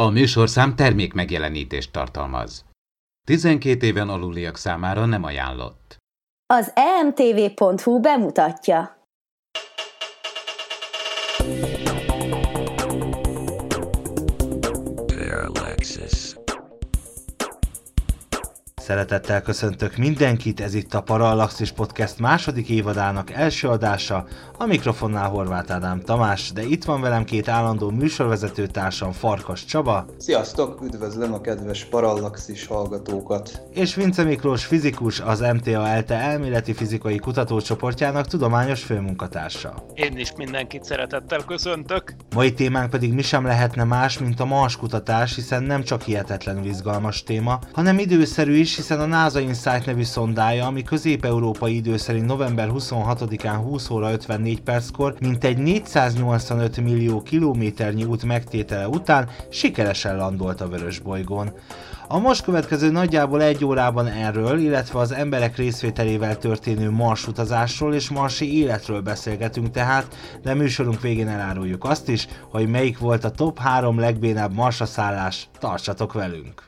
A műsorszám termék megjelenítést tartalmaz. 12 éven aluliak számára nem ajánlott. Az emtv.hu bemutatja. Szeretettel köszöntök mindenkit, ez itt a Parallaxis Podcast második évadának első adása, a mikrofonnál Horváth Ádám Tamás, de itt van velem két állandó műsorvezető társam, Farkas Csaba. Sziasztok, üdvözlöm a kedves Parallaxis hallgatókat. És Vince Miklós fizikus, az MTA ELTE elméleti fizikai kutatócsoportjának tudományos főmunkatársa. Én is mindenkit szeretettel köszöntök. Mai témánk pedig mi sem lehetne más, mint a Mars kutatás, hiszen nem csak hihetetlenül izgalmas téma, hanem időszerű is, hiszen a NASA Insight nevű szondája, ami közép-európai idő szerint november 26-án 20 óra 54 perckor mintegy 485 millió kilométernyi út megtétele után sikeresen landolt a vörös bolygón. A most következő nagyjából egy órában erről, illetve az emberek részvételével történő marsutazásról és marsi életről beszélgetünk tehát, de műsorunk végén eláruljuk azt is, hogy melyik volt a top 3 legbénább marsaszállás. Tartsatok velünk!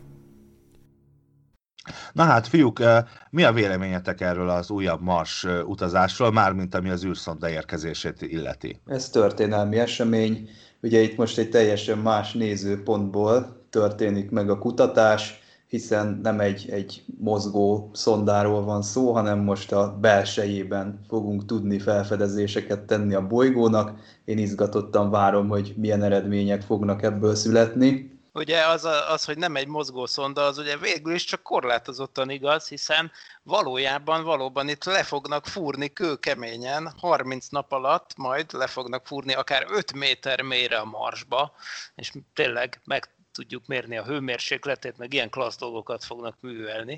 Na hát, fiúk, mi a véleményetek erről az újabb Mars utazásról, mármint ami az űrszonda érkezését illeti? Ez történelmi esemény. Ugye itt most egy teljesen más nézőpontból történik meg a kutatás, hiszen nem egy, egy mozgó szondáról van szó, hanem most a belsejében fogunk tudni felfedezéseket tenni a bolygónak. Én izgatottan várom, hogy milyen eredmények fognak ebből születni. Ugye az, az, hogy nem egy mozgó szonda, az ugye végül is csak korlátozottan igaz, hiszen valójában valóban itt le fognak fúrni kőkeményen, 30 nap alatt majd le fognak fúrni akár 5 méter mélyre a marsba, és tényleg meg tudjuk mérni a hőmérsékletét, meg ilyen klassz dolgokat fognak művelni.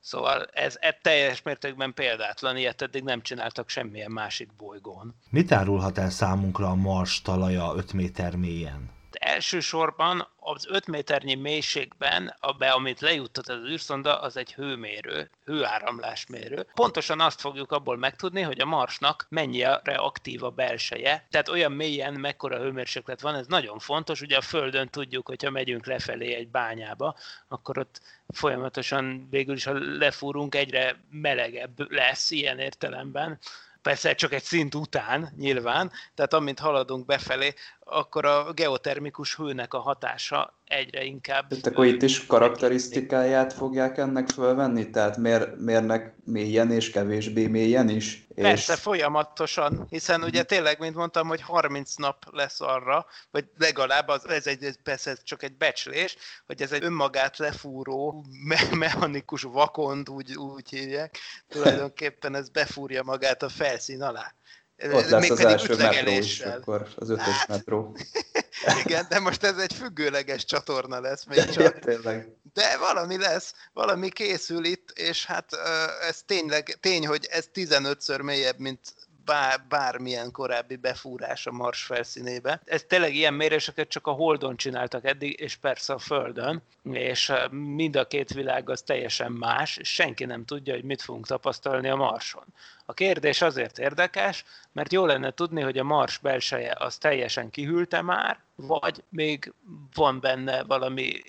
Szóval ez, ez teljes mértékben példátlan, ilyet eddig nem csináltak semmilyen másik bolygón. Mit árulhat el számunkra a Mars talaja 5 méter mélyen? Elsősorban az 5 méternyi mélységben, be, amit lejuttat az űrszonda, az egy hőmérő, hőáramlásmérő. Pontosan azt fogjuk abból megtudni, hogy a Marsnak mennyire aktív a belseje, tehát olyan mélyen mekkora hőmérséklet van, ez nagyon fontos. Ugye a Földön tudjuk, hogyha megyünk lefelé egy bányába, akkor ott folyamatosan végül is, ha lefúrunk, egyre melegebb lesz ilyen értelemben persze csak egy szint után nyilván, tehát amint haladunk befelé, akkor a geotermikus hőnek a hatása egyre inkább... Tehát akkor itt is karakterisztikáját fogják ennek fölvenni? Tehát mér, mérnek mélyen és kevésbé mélyen is? És... Persze, folyamatosan, hiszen ugye tényleg, mint mondtam, hogy 30 nap lesz arra, vagy legalább az, ez, egy, persze ez csak egy becslés, hogy ez egy önmagát lefúró me- mechanikus vakond, úgy, úgy hívják, tulajdonképpen ez befúrja magát a felszín alá. Ott lesz az első metró is, akkor az ötös hát, metró. Igen, de most ez egy függőleges csatorna lesz még csak. Tényleg. De valami lesz, valami készül itt, és hát ez tényleg, tény, hogy ez 15-ször mélyebb, mint bár, bármilyen korábbi befúrás a Mars felszínébe. Ez tényleg ilyen méréseket csak a Holdon csináltak eddig, és persze a Földön, és mind a két világ az teljesen más, és senki nem tudja, hogy mit fogunk tapasztalni a Marson. A kérdés azért érdekes, mert jó lenne tudni, hogy a Mars belseje az teljesen kihűlte már, vagy még van benne valami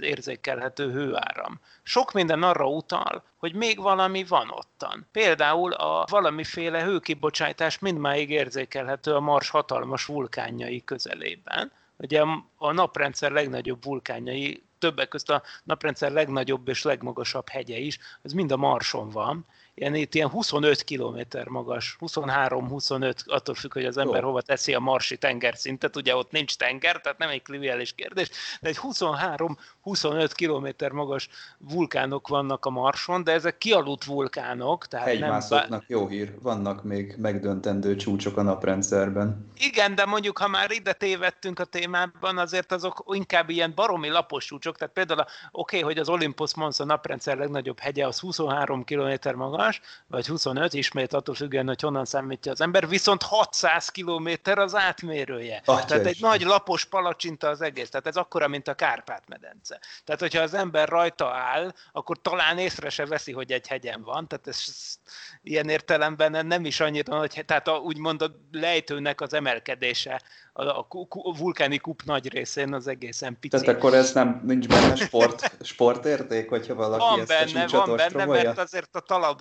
érzékelhető hőáram. Sok minden arra utal, hogy még valami van ottan. Például a valamiféle hőkibocsátás mindmáig érzékelhető a Mars hatalmas vulkánjai közelében. Ugye a naprendszer legnagyobb vulkánjai, többek között a naprendszer legnagyobb és legmagasabb hegye is, ez mind a Marson van, ilyen, itt ilyen 25 kilométer magas, 23-25, attól függ, hogy az ember Jó. hova teszi a marsi tengerszintet, ugye ott nincs tenger, tehát nem egy triviális kérdés, de egy 23-25 kilométer magas vulkánok vannak a Marson, de ezek kialudt vulkánok. Tehát Hegymászottnak nem... jó hír, vannak még megdöntendő csúcsok a naprendszerben. Igen, de mondjuk, ha már ide tévedtünk a témában, azért azok inkább ilyen baromi lapos csúcsok, tehát például oké, okay, hogy az Olympus Mons a naprendszer legnagyobb hegye, az 23 km magas, vagy 25, ismét attól függően, hogy honnan számítja az ember, viszont 600 km az átmérője. Atya tehát egy nagy lapos palacsinta az egész, tehát ez akkora, mint a Kárpát-medence. Tehát, hogyha az ember rajta áll, akkor talán észre se veszi, hogy egy hegyen van, tehát ez, ez ilyen értelemben nem is annyira, hogy tehát a, úgymond a lejtőnek az emelkedése a, a, a vulkáni kup nagy részén az egészen pici. Tehát akkor ez nem, nincs benne sport, sportérték, hogyha valaki van ezt benne, a Van benne, mert azért a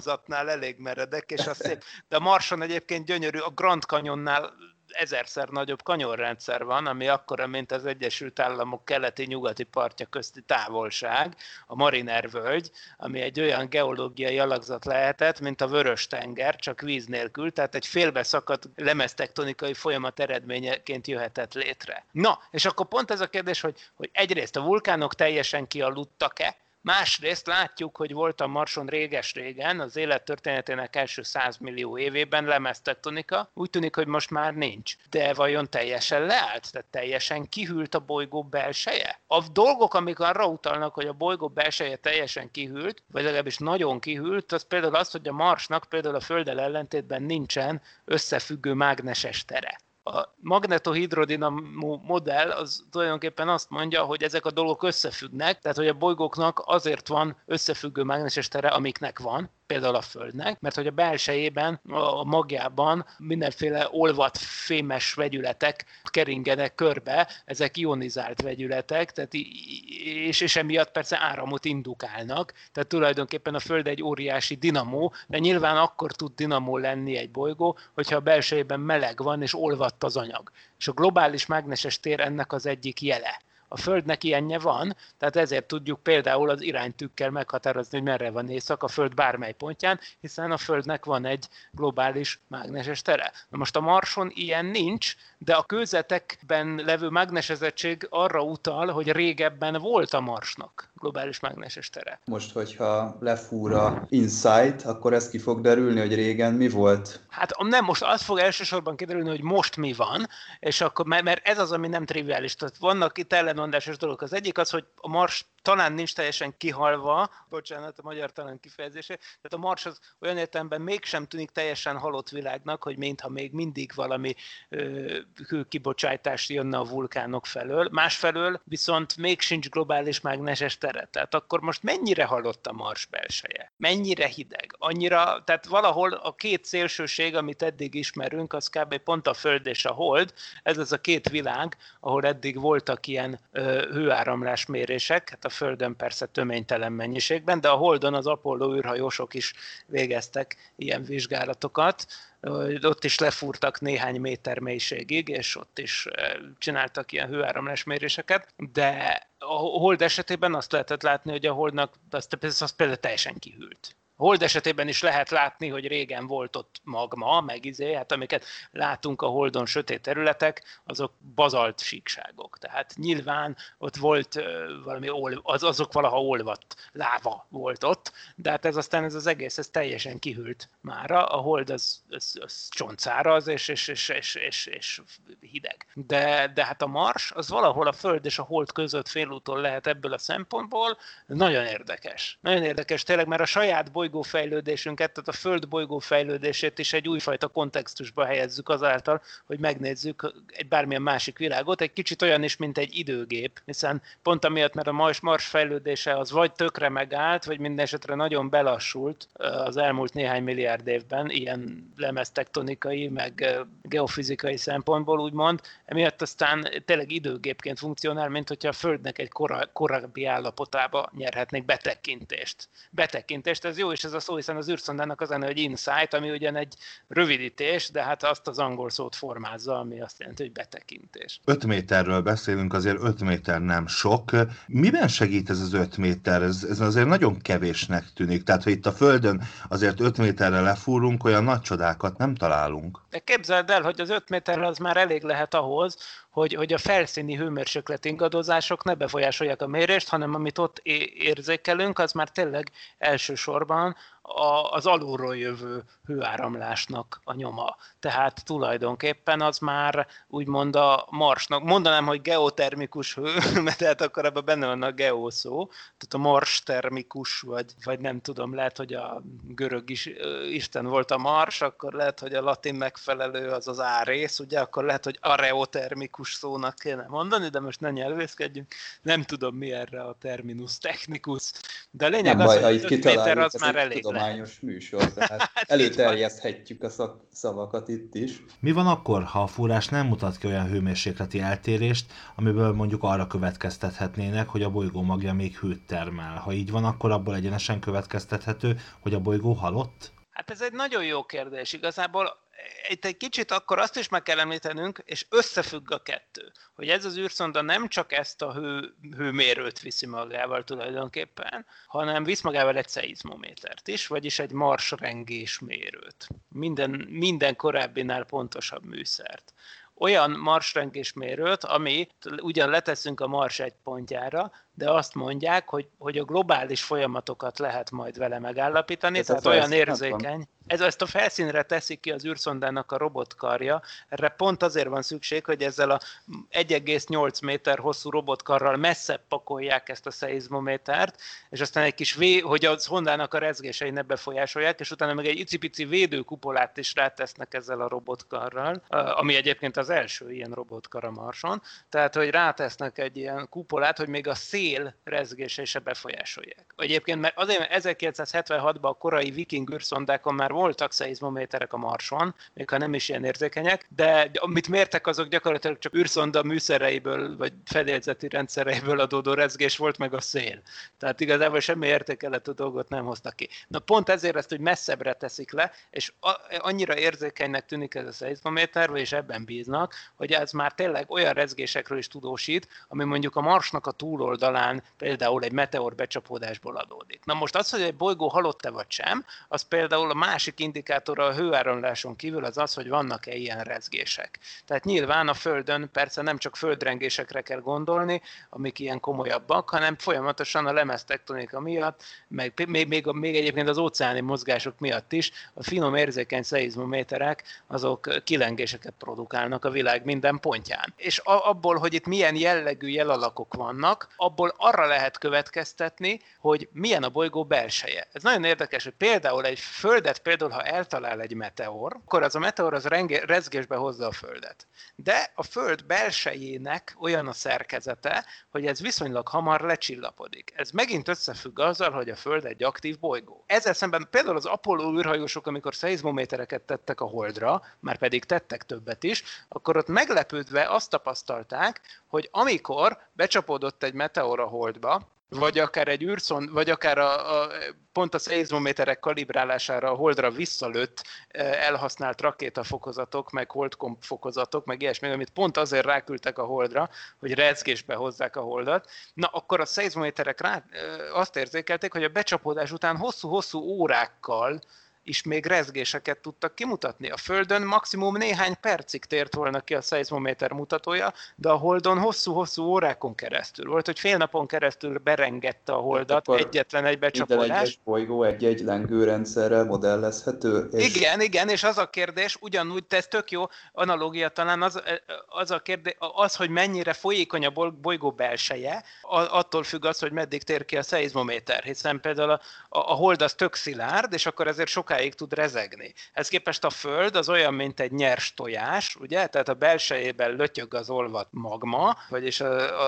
talapzatnál elég meredek, és az szép. De a Marson egyébként gyönyörű, a Grand Canyonnál ezerszer nagyobb kanyonrendszer van, ami akkora, mint az Egyesült Államok keleti-nyugati partja közti távolság, a Mariner völgy, ami egy olyan geológiai alakzat lehetett, mint a Vörös-tenger, csak víz nélkül, tehát egy félbeszakadt lemeztektonikai folyamat eredményeként jöhetett létre. Na, és akkor pont ez a kérdés, hogy, hogy egyrészt a vulkánok teljesen kialudtak-e, Másrészt látjuk, hogy volt a Marson réges-régen, az élet történetének első 100 millió évében lemeztektonika, úgy tűnik, hogy most már nincs. De vajon teljesen leállt? Tehát teljesen kihűlt a bolygó belseje? A dolgok, amik arra utalnak, hogy a bolygó belseje teljesen kihűlt, vagy legalábbis nagyon kihűlt, az például az, hogy a Marsnak például a Földdel ellentétben nincsen összefüggő mágneses tere a magnetohidrodinamó modell az tulajdonképpen azt mondja, hogy ezek a dolgok összefüggnek, tehát hogy a bolygóknak azért van összefüggő mágneses tere, amiknek van, például a Földnek, mert hogy a belsejében, a magjában mindenféle olvat fémes vegyületek keringenek körbe, ezek ionizált vegyületek, tehát és, és emiatt persze áramot indukálnak, tehát tulajdonképpen a Föld egy óriási dinamó, de nyilván akkor tud dinamó lenni egy bolygó, hogyha a belsejében meleg van és olvadt az anyag. És a globális mágneses tér ennek az egyik jele. A Földnek ilyenje van, tehát ezért tudjuk például az iránytükkel meghatározni, hogy merre van éjszak a Föld bármely pontján, hiszen a Földnek van egy globális mágneses tere. Na most a Marson ilyen nincs, de a kőzetekben levő mágnesezettség arra utal, hogy régebben volt a Marsnak globális mágneses tere. Most, hogyha lefúr a Insight, akkor ez ki fog derülni, hogy régen mi volt? Hát nem, most az fog elsősorban kiderülni, hogy most mi van, és akkor, mert ez az, ami nem triviális. Tehát vannak itt ellenmondásos dolgok. Az egyik az, hogy a Mars talán nincs teljesen kihalva, bocsánat a magyar talán kifejezése, tehát a Mars az olyan értelemben mégsem tűnik teljesen halott világnak, hogy mintha még mindig valami ö, kibocsátás jönne a vulkánok felől. Másfelől viszont még sincs globális mágneses tere. Tehát akkor most mennyire halott a Mars belseje? Mennyire hideg? Annyira, tehát valahol a két szélsőség, amit eddig ismerünk, az kb. pont a Föld és a Hold, ez az a két világ, ahol eddig voltak ilyen ö, hőáramlás mérések, hát a Földön persze töménytelen mennyiségben, de a Holdon az Apollo űrhajósok is végeztek ilyen vizsgálatokat, ott is lefúrtak néhány méter mélységig, és ott is csináltak ilyen hőáramlás méréseket, de a Hold esetében azt lehetett látni, hogy a Holdnak az, az például teljesen kihűlt. Hold esetében is lehet látni, hogy régen volt ott magma, meg izé, hát amiket látunk a Holdon sötét területek, azok bazalt síkságok. Tehát nyilván ott volt valami, ol, az, azok valaha olvadt láva volt ott, de hát ez aztán ez az egész, ez teljesen kihűlt mára. A Hold az, az, az csontszáraz és, és, és, és, és, és hideg. De, de hát a Mars az valahol a Föld és a Hold között félúton lehet ebből a szempontból nagyon érdekes. Nagyon érdekes tényleg, mert a saját boly bolygófejlődésünket, tehát a Föld bolygófejlődését is egy újfajta kontextusba helyezzük azáltal, hogy megnézzük egy bármilyen másik világot, egy kicsit olyan is, mint egy időgép, hiszen pont amiatt, mert a Mars, Mars fejlődése az vagy tökre megállt, vagy minden esetre nagyon belassult az elmúlt néhány milliárd évben, ilyen lemeztektonikai, meg geofizikai szempontból úgymond, emiatt aztán tényleg időgépként funkcionál, mint hogyha a Földnek egy kora, korábbi állapotába nyerhetnék betekintést. Betekintést, ez jó is is ez a szó, hiszen az űrszondának az lenne, hogy insight, ami ugyan egy rövidítés, de hát azt az angol szót formázza, ami azt jelenti, hogy betekintés. 5 méterről beszélünk, azért 5 méter nem sok. Miben segít ez az 5 méter? Ez, ez azért nagyon kevésnek tűnik. Tehát, hogy itt a Földön azért 5 méterre lefúrunk, olyan nagy csodákat nem találunk. De képzeld el, hogy az 5 méter az már elég lehet ahhoz, hogy, hogy a felszíni hőmérséklet ingadozások ne befolyásolják a mérést, hanem amit ott érzékelünk, az már tényleg elsősorban a, az alulról jövő hőáramlásnak a nyoma. Tehát tulajdonképpen az már úgymond a marsnak, mondanám, hogy geotermikus hő, mert tehát akkor ebben benne van a geoszó, tehát a mars termikus, vagy, vagy nem tudom, lehet, hogy a görög is, isten volt a mars, akkor lehet, hogy a latin megfelelő az az árész, ugye, akkor lehet, hogy areotermikus szónak kéne mondani, de most ne nyelvészkedjünk, nem tudom mi erre a terminus technikus, de a lényeg nem az, baj, hogy méter az már elég tudományos műsor, tehát hát előterjeszthetjük a szak, szavakat itt is. Mi van akkor, ha a fúrás nem mutat ki olyan hőmérsékleti eltérést, amiből mondjuk arra következtethetnének, hogy a bolygó magja még hőt termel? Ha így van, akkor abból egyenesen következtethető, hogy a bolygó halott? Hát ez egy nagyon jó kérdés. Igazából itt egy kicsit akkor azt is meg kell említenünk, és összefügg a kettő, hogy ez az űrszonda nem csak ezt a hő, hőmérőt viszi magával tulajdonképpen, hanem visz magával egy szeizmométert is, vagyis egy marsrengés mérőt. Minden, minden korábbinál pontosabb műszert olyan marsrengés mérőt, amit ugyan leteszünk a Mars egy pontjára, de azt mondják, hogy, hogy a globális folyamatokat lehet majd vele megállapítani, Ez tehát olyan érzékeny. Ez ezt a felszínre teszi ki az űrszondának a robotkarja. Erre pont azért van szükség, hogy ezzel a 1,8 méter hosszú robotkarral messzebb pakolják ezt a szeizmométert, és aztán egy kis vé, hogy a szondának a rezgései ne befolyásolják, és utána meg egy icipici védőkupolát is rátesznek ezzel a robotkarral, ami egyébként az első ilyen robotkar a Marson. Tehát, hogy rátesznek egy ilyen kupolát, hogy még a szél szél rezgése se befolyásolják. Egyébként, mert azért, mert 1976-ban a korai viking űrszondákon már voltak szeizmométerek a Marson, még ha nem is ilyen érzékenyek, de amit mértek, azok gyakorlatilag csak űrszonda műszereiből, vagy fedélzeti rendszereiből adódó rezgés volt, meg a szél. Tehát igazából semmi értékeletű dolgot nem hoztak ki. Na pont ezért ezt, hogy messzebbre teszik le, és annyira érzékenynek tűnik ez a szeizmométer, és ebben bíznak, hogy ez már tényleg olyan rezgésekről is tudósít, ami mondjuk a Marsnak a túloldalán talán például egy meteor becsapódásból adódik. Na most az, hogy egy bolygó halott-e vagy sem, az például a másik indikátora a hőáramláson kívül az az, hogy vannak-e ilyen rezgések. Tehát nyilván a Földön persze nem csak földrengésekre kell gondolni, amik ilyen komolyabbak, hanem folyamatosan a lemeztektonika miatt, meg még, még, még egyébként az óceáni mozgások miatt is a finom érzékeny szeizmométerek azok kilengéseket produkálnak a világ minden pontján. És abból, hogy itt milyen jellegű jelalakok vannak, abból abból arra lehet következtetni, hogy milyen a bolygó belseje. Ez nagyon érdekes, hogy például egy földet, például ha eltalál egy meteor, akkor az a meteor az renge, rezgésbe hozza a földet. De a föld belsejének olyan a szerkezete, hogy ez viszonylag hamar lecsillapodik. Ez megint összefügg azzal, hogy a föld egy aktív bolygó. Ezzel szemben például az Apollo űrhajósok, amikor szeizmométereket tettek a holdra, már pedig tettek többet is, akkor ott meglepődve azt tapasztalták, hogy amikor becsapódott egy meteor a holdba, vagy akár egy űrszon, vagy akár a, a, pont a szeizmométerek kalibrálására a holdra visszalőtt e, elhasznált rakétafokozatok, meg holdkomp fokozatok, meg ilyesmi, amit pont azért ráküldtek a holdra, hogy rezgésbe hozzák a holdat. Na, akkor a szeizmométerek rá, e, azt érzékelték, hogy a becsapódás után hosszú-hosszú órákkal is még rezgéseket tudtak kimutatni. A Földön maximum néhány percig tért volna ki a szeizmométer mutatója, de a Holdon hosszú-hosszú órákon keresztül volt, hogy fél napon keresztül berengette a Holdat hát egyetlen egy becsapódás. Minden egyes bolygó egy-egy lengőrendszerrel modellezhető. És... Igen, igen, és az a kérdés, ugyanúgy, te ez tök jó analógia talán, az, az a kérdés, az, hogy mennyire folyékony a bolygó belseje, attól függ az, hogy meddig tér ki a szeizmométer, hiszen például a, a, a hold az tök szilárd, és akkor ezért sokáig sokáig tud rezegni. Ez képest a Föld az olyan, mint egy nyers tojás, ugye? Tehát a belsejében lötyög az olvat magma, vagyis a,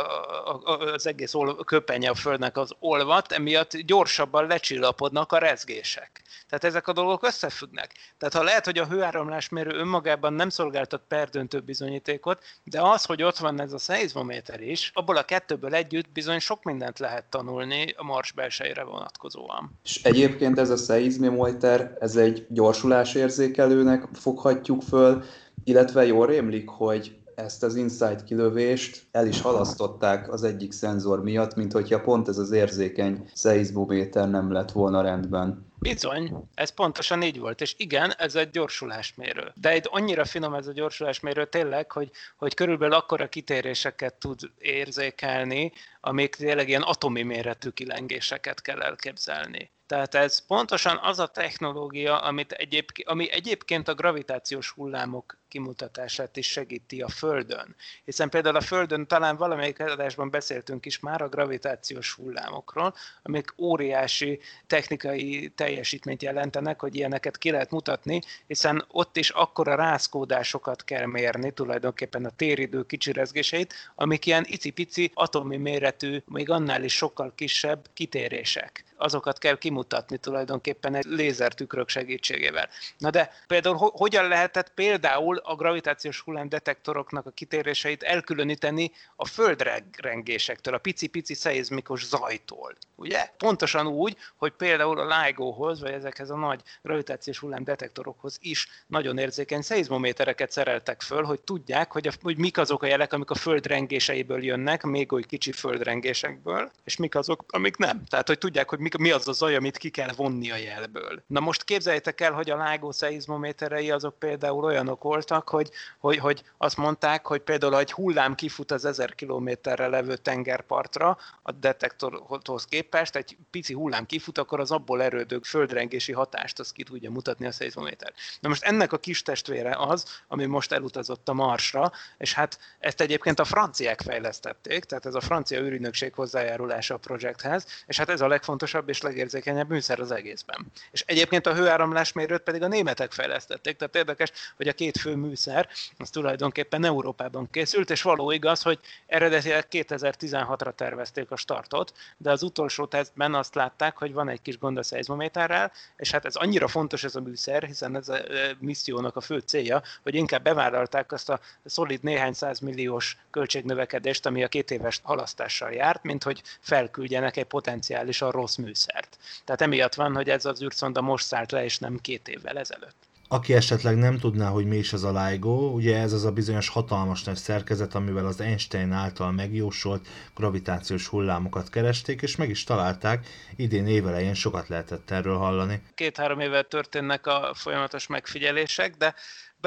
a, a, az egész ol, köpenye a Földnek az olvat, emiatt gyorsabban lecsillapodnak a rezgések. Tehát ezek a dolgok összefüggnek. Tehát ha lehet, hogy a hőáramlásmérő önmagában nem szolgáltat perdöntő bizonyítékot, de az, hogy ott van ez a szeizmométer is, abból a kettőből együtt bizony sok mindent lehet tanulni a Mars belsejére vonatkozóan. És egyébként ez a szeizmométer, ez egy gyorsulásérzékelőnek foghatjuk föl, illetve jól rémlik, hogy ezt az insight kilövést el is halasztották az egyik szenzor miatt, mint hogyha pont ez az érzékeny szeizmométer nem lett volna rendben. Bizony, ez pontosan így volt, és igen, ez egy gyorsulásmérő. De egy annyira finom ez a gyorsulásmérő tényleg, hogy, hogy körülbelül akkora kitéréseket tud érzékelni, amik tényleg ilyen atomi méretű kilengéseket kell elképzelni. Tehát ez pontosan az a technológia, amit egyébként, ami egyébként a gravitációs hullámok kimutatását is segíti a Földön. Hiszen például a Földön talán valamelyik adásban beszéltünk is már a gravitációs hullámokról, amik óriási technikai teljesítményt jelentenek, hogy ilyeneket ki lehet mutatni, hiszen ott is akkora rázkódásokat kell mérni, tulajdonképpen a téridő kicsirezgéseit, amik ilyen icipici atomi méretű, még annál is sokkal kisebb kitérések azokat kell kimutatni tulajdonképpen egy lézertükrök segítségével. Na de például ho- hogyan lehetett például a gravitációs hullámdetektoroknak a kitéréseit elkülöníteni a földrengésektől, a pici-pici szeizmikus zajtól? Ugye? Pontosan úgy, hogy például a LIGO-hoz, vagy ezekhez a nagy gravitációs hullámdetektorokhoz is nagyon érzékeny szeizmométereket szereltek föl, hogy tudják, hogy, a, hogy mik azok a jelek, amik a földrengéseiből jönnek, még oly kicsi földrengésekből, és mik azok, amik nem. Tehát, hogy tudják, hogy mik, mi az a zaj, amit ki kell vonni a jelből. Na most képzeljétek el, hogy a LIGO szeizmométerei azok például olyanok voltak, hogy, hogy, hogy azt mondták, hogy például egy hullám kifut az ezer kilométerre levő tengerpartra a detektorhoz képest, egy pici hullám kifut, akkor az abból erődő földrengési hatást azt ki tudja mutatni a szeizmométer. Na most ennek a kis testvére az, ami most elutazott a Marsra, és hát ezt egyébként a franciák fejlesztették, tehát ez a francia űrügynökség hozzájárulása a projekthez, és hát ez a legfontosabb és legérzékenyebb műszer az egészben. És egyébként a hőáramlásmérőt pedig a németek fejlesztették, tehát érdekes, hogy a két fő műszer az tulajdonképpen Európában készült, és való igaz, hogy eredetileg 2016-ra tervezték a startot, de az utolsó tesztben azt látták, hogy van egy kis gond a szeizmométerrel, és hát ez annyira fontos ez a műszer, hiszen ez a missziónak a fő célja, hogy inkább bevállalták azt a szolid néhány milliós költségnövekedést, ami a két éves halasztással járt, mint hogy felküldjenek egy potenciálisan rossz műszert. Tehát emiatt van, hogy ez az űrszonda most szállt le, és nem két évvel ezelőtt. Aki esetleg nem tudná, hogy mi is az a LIGO, ugye ez az a bizonyos hatalmas nagy szerkezet, amivel az Einstein által megjósolt gravitációs hullámokat keresték, és meg is találták. Idén évelején sokat lehetett erről hallani. Két-három éve történnek a folyamatos megfigyelések, de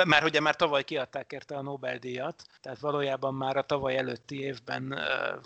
már ugye már tavaly kiadták érte a Nobel-díjat, tehát valójában már a tavaly előtti évben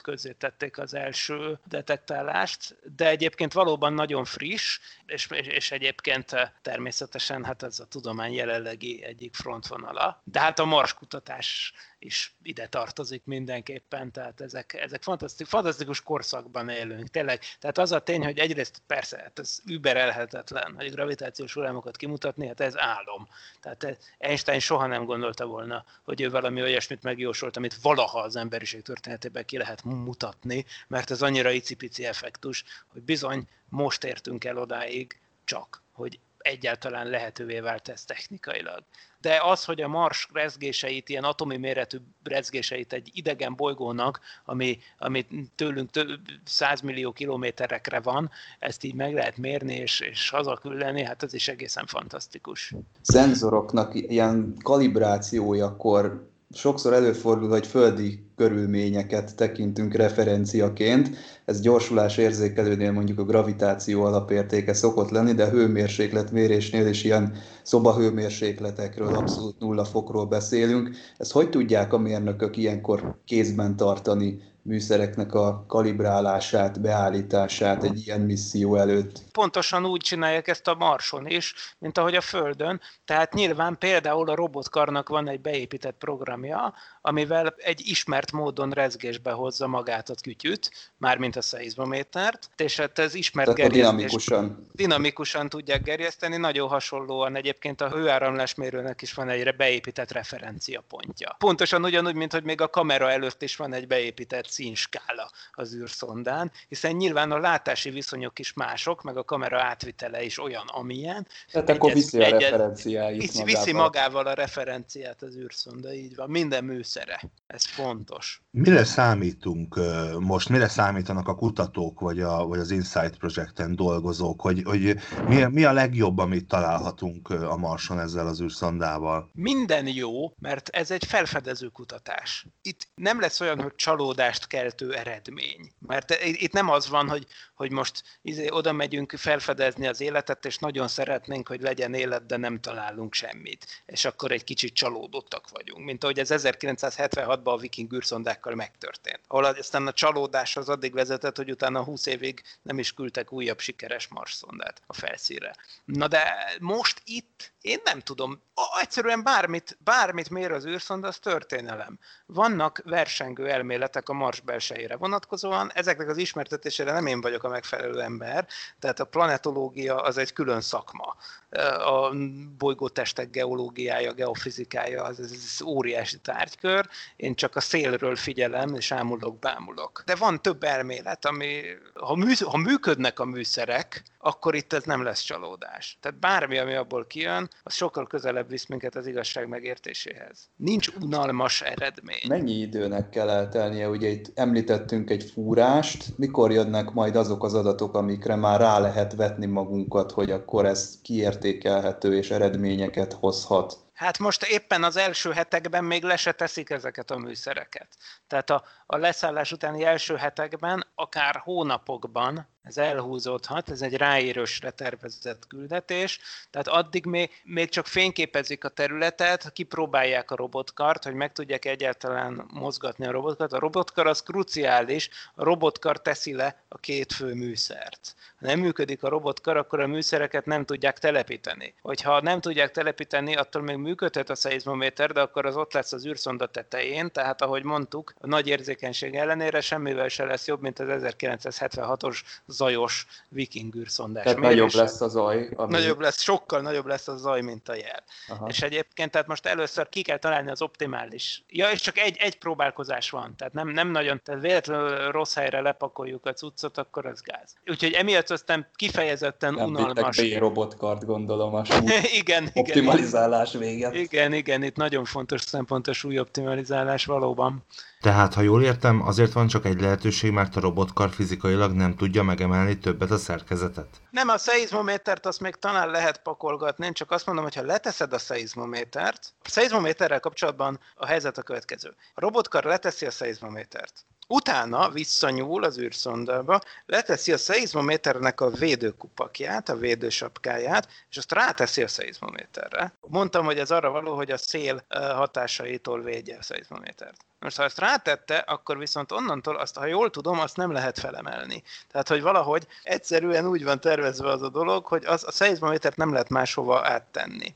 közzétették az első detektálást, de egyébként valóban nagyon friss, és, és egyébként természetesen hát ez a tudomány jelenlegi egyik frontvonala. De hát a Mars kutatás is ide tartozik mindenképpen, tehát ezek, ezek fantasztikus, fantasztikus korszakban élünk, tényleg. Tehát az a tény, hogy egyrészt persze, hát ez überelhetetlen, hogy gravitációs hullámokat kimutatni, hát ez álom. Tehát Einstein soha nem gondolta volna, hogy ő valami olyasmit megjósolt, amit valaha az emberiség történetében ki lehet mutatni, mert ez annyira icipici effektus, hogy bizony most értünk el odáig csak, hogy egyáltalán lehetővé vált ez technikailag. De az, hogy a Mars rezgéseit, ilyen atomi méretű rezgéseit egy idegen bolygónak, ami, ami tőlünk több 100 millió kilométerekre van, ezt így meg lehet mérni és, és hazaküldeni, hát ez is egészen fantasztikus. Szenzoroknak ilyen kalibrációjakor sokszor előfordul, hogy földi körülményeket tekintünk referenciaként. Ez gyorsulás érzékelőnél mondjuk a gravitáció alapértéke szokott lenni, de hőmérséklet mérésnél is ilyen szobahőmérsékletekről, abszolút nulla fokról beszélünk. Ezt hogy tudják a mérnökök ilyenkor kézben tartani műszereknek a kalibrálását, beállítását egy ilyen misszió előtt. Pontosan úgy csinálják ezt a Marson is, mint ahogy a Földön. Tehát nyilván például a robotkarnak van egy beépített programja, amivel egy ismert módon rezgésbe hozza magát a kütyüt, mármint a szeizmométert, és hát ez ismert Tehát dinamikusan. dinamikusan tudják gerjeszteni, nagyon hasonlóan egyébként a hőáramlásmérőnek is van egy beépített referenciapontja. Pontosan ugyanúgy, mint hogy még a kamera előtt is van egy beépített színskála az űrszondán, hiszen nyilván a látási viszonyok is mások, meg a kamera átvitele is olyan, amilyen. Tehát akkor viszi a referenciáit viszi, magával. Viszi magával a referenciát az űrszonda, így van, minden műszere. Ez fontos. Mire számítunk most, mire számítanak a kutatók, vagy, a, vagy az Insight Projecten dolgozók, hogy, hogy mi, mi a legjobb, amit találhatunk a Marson ezzel az űrszondával? Minden jó, mert ez egy felfedező kutatás. Itt nem lesz olyan, hogy csalódást keltő eredmény. Mert itt nem az van, hogy, hogy most izé, oda megyünk felfedezni az életet, és nagyon szeretnénk, hogy legyen élet, de nem találunk semmit. És akkor egy kicsit csalódottak vagyunk, mint ahogy ez 1976-ban a viking űrszondákkal megtörtént. Ahol aztán a csalódás az addig vezetett, hogy utána 20 évig nem is küldtek újabb sikeres Mars szondát a felszínre. Na de most itt én nem tudom, egyszerűen bármit, bármit mér az űrszonda, az történelem. Vannak versengő elméletek a Mars belsejére vonatkozóan, ezeknek az ismertetésére nem én vagyok a megfelelő ember, tehát a planetológia az egy külön szakma. A bolygótestek geológiája, geofizikája, az, az, az óriási tárgykör, én csak a szélről figyelem, és ámulok, bámulok. De van több elmélet, ami, ha, mű, ha működnek a műszerek, akkor itt ez nem lesz csalódás. Tehát bármi, ami abból kijön, az sokkal közelebb visz minket az igazság megértéséhez. Nincs unalmas eredmény. Mennyi időnek kell eltelnie? Ugye itt említettünk egy fúrást, mikor jönnek majd azok az adatok, amikre már rá lehet vetni magunkat, hogy akkor ez kiértékelhető és eredményeket hozhat? Hát most éppen az első hetekben még le se teszik ezeket a műszereket. Tehát a, a leszállás utáni első hetekben, akár hónapokban ez elhúzódhat, ez egy ráérősre tervezett küldetés, tehát addig még, még csak fényképezik a területet, kipróbálják a robotkart, hogy meg tudják egyáltalán mozgatni a robotkart. A robotkar az kruciális, a robotkar teszi le a két fő műszert. Ha nem működik a robotkar, akkor a műszereket nem tudják telepíteni. Hogyha nem tudják telepíteni, attól még működhet a szeizmométer, de akkor az ott lesz az űrszonda tetején, tehát ahogy mondtuk, a nagy érzékenység ellenére semmivel se lesz jobb, mint az 1976-os zajos viking űrszondás. Tehát mérés. nagyobb lesz a zaj. Ami... Nagyobb lesz, sokkal nagyobb lesz a zaj, mint a jel. Aha. És egyébként tehát most először ki kell találni az optimális. Ja, és csak egy, egy próbálkozás van, tehát nem, nem nagyon, tehát véletlenül rossz helyre lepakoljuk a cuccot, akkor az gáz. Úgyhogy emiatt aztán kifejezetten nem unalmas. Nem robotkart gondolom a igen, optimalizálás véget. Igen, igen, itt nagyon fontos szempont a súlyoptimalizálás valóban. Tehát, ha jól értem, azért van csak egy lehetőség, mert a robotkar fizikailag nem tudja megemelni többet a szerkezetet? Nem, a szeizmométert azt még talán lehet pakolgatni, én csak azt mondom, hogy ha leteszed a szeizmométert, a szeizmométerrel kapcsolatban a helyzet a következő. A robotkar leteszi a szeizmométert. Utána visszanyúl az űrszondába, leteszi a szeizmométernek a védőkupakját, a védősapkáját, és azt ráteszi a szeizmométerre. Mondtam, hogy ez arra való, hogy a szél hatásaitól védje a szeizmométert. Most ha ezt rátette, akkor viszont onnantól azt, ha jól tudom, azt nem lehet felemelni. Tehát, hogy valahogy egyszerűen úgy van tervezve az a dolog, hogy az, a szeizmométert nem lehet máshova áttenni.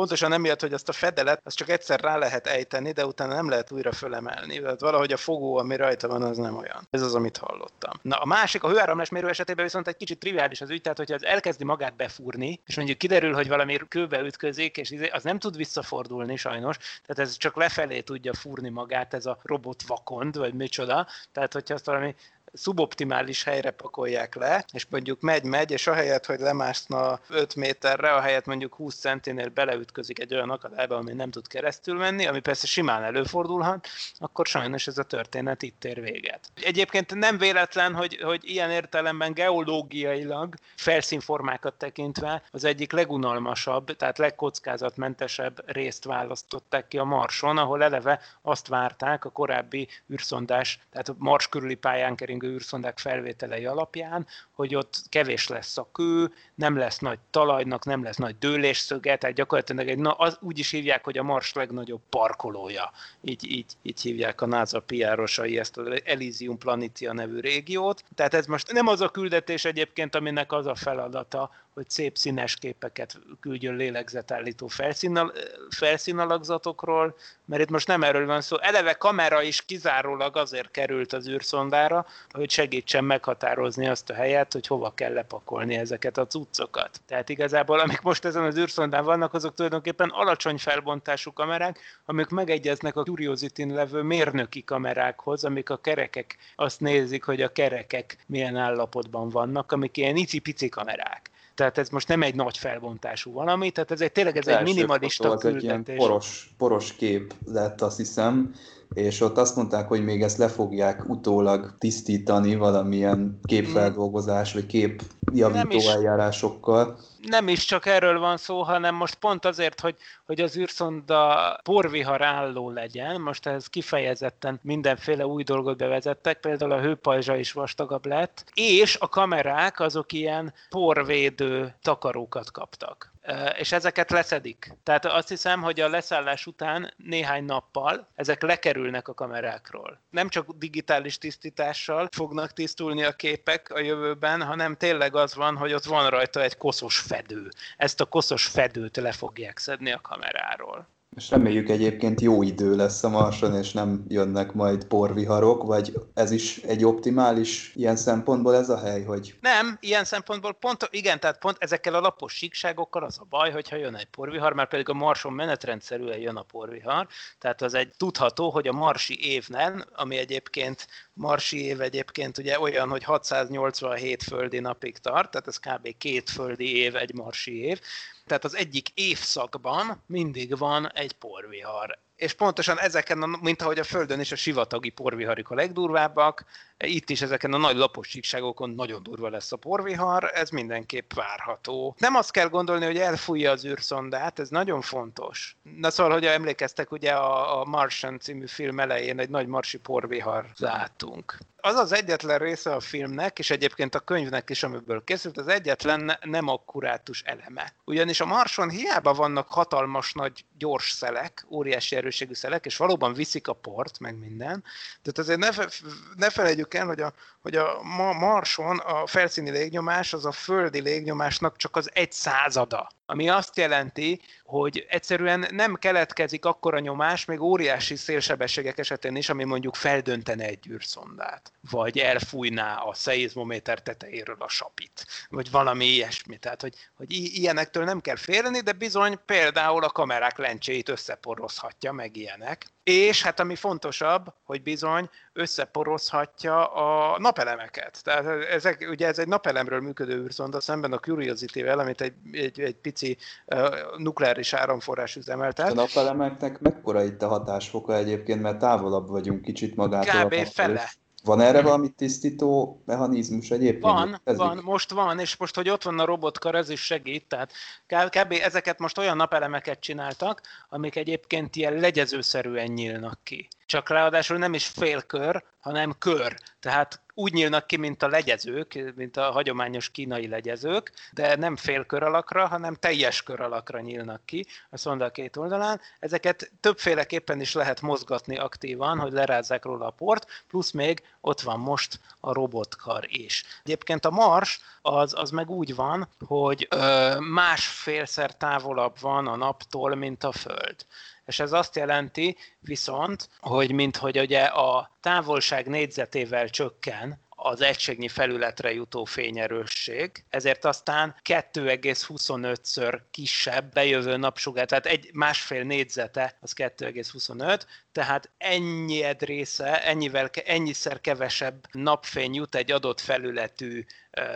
Pontosan emiatt, hogy azt a fedelet, azt csak egyszer rá lehet ejteni, de utána nem lehet újra fölemelni. Tehát valahogy a fogó, ami rajta van, az nem olyan. Ez az, amit hallottam. Na a másik, a hőáramlásmérő esetében viszont egy kicsit triviális az ügy, tehát hogyha az elkezdi magát befúrni, és mondjuk kiderül, hogy valami kőbe ütközik, és izé, az nem tud visszafordulni sajnos, tehát ez csak lefelé tudja fúrni magát, ez a robot vakond, vagy micsoda. Tehát, hogyha azt valami szuboptimális helyre pakolják le, és mondjuk megy-megy, és ahelyett, hogy lemászna 5 méterre, ahelyett mondjuk 20 centinél beleütközik egy olyan akadályba, ami nem tud keresztül menni, ami persze simán előfordulhat, akkor sajnos ez a történet itt ér véget. Egyébként nem véletlen, hogy, hogy ilyen értelemben geológiailag felszínformákat tekintve az egyik legunalmasabb, tehát legkockázatmentesebb részt választották ki a Marson, ahol eleve azt várták a korábbi űrszondás, tehát a Mars körüli pályán keringő űrszondák felvételei alapján, hogy ott kevés lesz a kő, nem lesz nagy talajnak, nem lesz nagy dőlésszöge, tehát gyakorlatilag egy, na, az, úgy is hívják, hogy a Mars legnagyobb parkolója. Így, így, így hívják a NASA PR-osai ezt az Elysium Planitia nevű régiót. Tehát ez most nem az a küldetés egyébként, aminek az a feladata, hogy szép színes képeket küldjön lélegzetállító felszínal, felszínalakzatokról, mert itt most nem erről van szó. Eleve kamera is kizárólag azért került az űrszondára, hogy segítsen meghatározni azt a helyet, hogy hova kell lepakolni ezeket a cuccokat. Tehát igazából, amik most ezen az űrszondán vannak, azok tulajdonképpen alacsony felbontású kamerák, amik megegyeznek a curiosity levő mérnöki kamerákhoz, amik a kerekek azt nézik, hogy a kerekek milyen állapotban vannak, amik ilyen icipici kamerák tehát ez most nem egy nagy felbontású valami, tehát ez egy tényleg ez egy minimalista küldetés. Egy ilyen poros, poros kép lett, azt hiszem, és ott azt mondták, hogy még ezt le fogják utólag tisztítani valamilyen képfeldolgozás, vagy képjavító eljárásokkal. Nem is csak erről van szó, hanem most pont azért, hogy, hogy az űrszonda porvihar álló legyen, most ez kifejezetten mindenféle új dolgot bevezettek, például a hőpajzsa is vastagabb lett, és a kamerák azok ilyen porvédő takarókat kaptak és ezeket leszedik. Tehát azt hiszem, hogy a leszállás után néhány nappal ezek lekerülnek a kamerákról. Nem csak digitális tisztítással fognak tisztulni a képek a jövőben, hanem tényleg az van, hogy ott van rajta egy koszos fedő. Ezt a koszos fedőt le fogják szedni a kameráról. És reméljük egyébként jó idő lesz a Marson, és nem jönnek majd porviharok, vagy ez is egy optimális ilyen szempontból ez a hely, hogy... Nem, ilyen szempontból pont, igen, tehát pont ezekkel a lapos síkságokkal az a baj, hogyha jön egy porvihar, mert pedig a Marson menetrendszerűen jön a porvihar, tehát az egy tudható, hogy a marsi évnen, ami egyébként marsi év egyébként ugye olyan, hogy 687 földi napig tart, tehát ez kb. két földi év, egy marsi év, tehát az egyik évszakban mindig van egy porvihar. És pontosan ezeken, mint ahogy a Földön is a sivatagi porviharik a legdurvábbak, itt is ezeken a nagy lapos síkságokon nagyon durva lesz a porvihar, ez mindenképp várható. Nem azt kell gondolni, hogy elfújja az űrszondát, ez nagyon fontos. Na szóval, hogy emlékeztek, ugye a, a Martian című film elején egy nagy marsi porvihar láttunk. Az az egyetlen része a filmnek, és egyébként a könyvnek is, amiből készült, az egyetlen nem akkurátus eleme. Ugyanis a Marson hiába vannak hatalmas nagy gyors szelek, óriási erőségű szelek, és valóban viszik a port, meg minden. Tehát azért ne, fe, ne felejtjük el, hogy a, hogy a Marson a felszíni légnyomás az a földi légnyomásnak csak az egy százada. Ami azt jelenti, hogy egyszerűen nem keletkezik akkora nyomás, még óriási szélsebességek esetén is, ami mondjuk feldöntene egy űrszondát, vagy elfújná a szeizmométer tetejéről a sapit, vagy valami ilyesmi. Tehát, hogy, hogy ilyenektől nem kell félni, de bizony például a kamerák lencséit összeporozhatja, meg ilyenek. És hát ami fontosabb, hogy bizony összeporozhatja a napelemeket. Tehát ezek, ugye ez egy napelemről működő űrszonda szemben a Curiosity-vel, amit egy, egy, egy pici uh, nukleáris áramforrás üzemeltet. A napelemeknek mekkora itt a hatásfoka egyébként, mert távolabb vagyunk kicsit magától. Kb. fele. Van erre valami tisztító mechanizmus egyébként? Van, Ezik? van, most van, és most, hogy ott van a robotkar, ez is segít, tehát kb. ezeket most olyan napelemeket csináltak, amik egyébként ilyen legyezőszerűen nyílnak ki. Csak ráadásul nem is félkör, hanem kör. Tehát úgy nyílnak ki, mint a legyezők, mint a hagyományos kínai legyezők, de nem félkör alakra, hanem teljes kör alakra nyílnak ki a szonda két oldalán. Ezeket többféleképpen is lehet mozgatni aktívan, hogy lerázzák róla a port, plusz még ott van most a robotkar is. Egyébként a Mars az, az meg úgy van, hogy ö, másfélszer távolabb van a naptól, mint a Föld és ez azt jelenti viszont, hogy minthogy ugye a távolság négyzetével csökken az egységnyi felületre jutó fényerősség, ezért aztán 2,25-ször kisebb bejövő napsugár, tehát egy másfél négyzete az 2,25, tehát ennyi része, ennyivel, ennyiszer kevesebb napfény jut egy adott felületű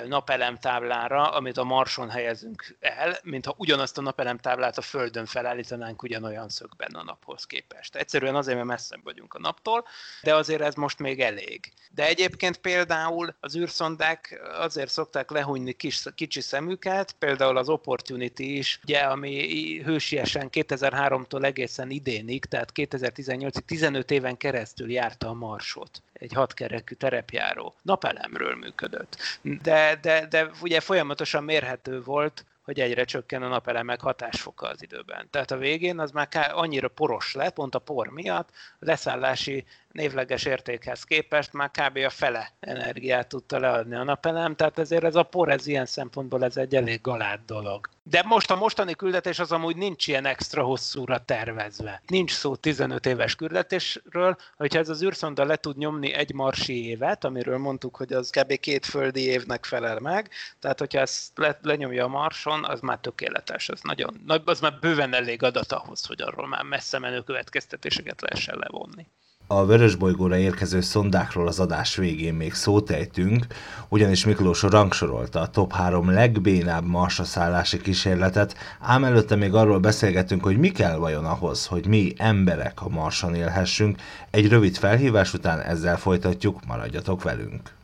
napelemtáblára, amit a Marson helyezünk el, mintha ugyanazt a napelemtáblát a Földön felállítanánk ugyanolyan szögben a naphoz képest. Egyszerűen azért, mert messzebb vagyunk a naptól, de azért ez most még elég. De egyébként például az űrszondák azért szokták lehújni kis, kicsi szemüket, például az Opportunity is, ugye, ami hősiesen 2003-tól egészen idénig, tehát 2018 2018-ig 15 éven keresztül járta a Marsot. egy hatkerekű terepjáró. Napelemről működött. De, de, de ugye folyamatosan mérhető volt, hogy egyre csökken a napelemek hatásfoka az időben. Tehát a végén az már annyira poros lett, pont a por miatt, a leszállási névleges értékhez képest már kb. a fele energiát tudta leadni a napelem, tehát ezért ez a por, ez ilyen szempontból ez egy elég galád dolog. De most a mostani küldetés az amúgy nincs ilyen extra hosszúra tervezve. Nincs szó 15 éves küldetésről, hogyha ez az űrszonda le tud nyomni egy marsi évet, amiről mondtuk, hogy az kb. két földi évnek felel meg, tehát hogyha ezt le, lenyomja a marson, az már tökéletes, az nagyon, az már bőven elég adat ahhoz, hogy arról már messze menő következtetéseket lehessen levonni. A vörösbolygóra érkező szondákról az adás végén még szót ejtünk, ugyanis Miklós rangsorolta a top 3 legbénább marsra szállási kísérletet, ám előtte még arról beszélgetünk, hogy mi kell vajon ahhoz, hogy mi emberek a marson élhessünk. Egy rövid felhívás után ezzel folytatjuk, maradjatok velünk!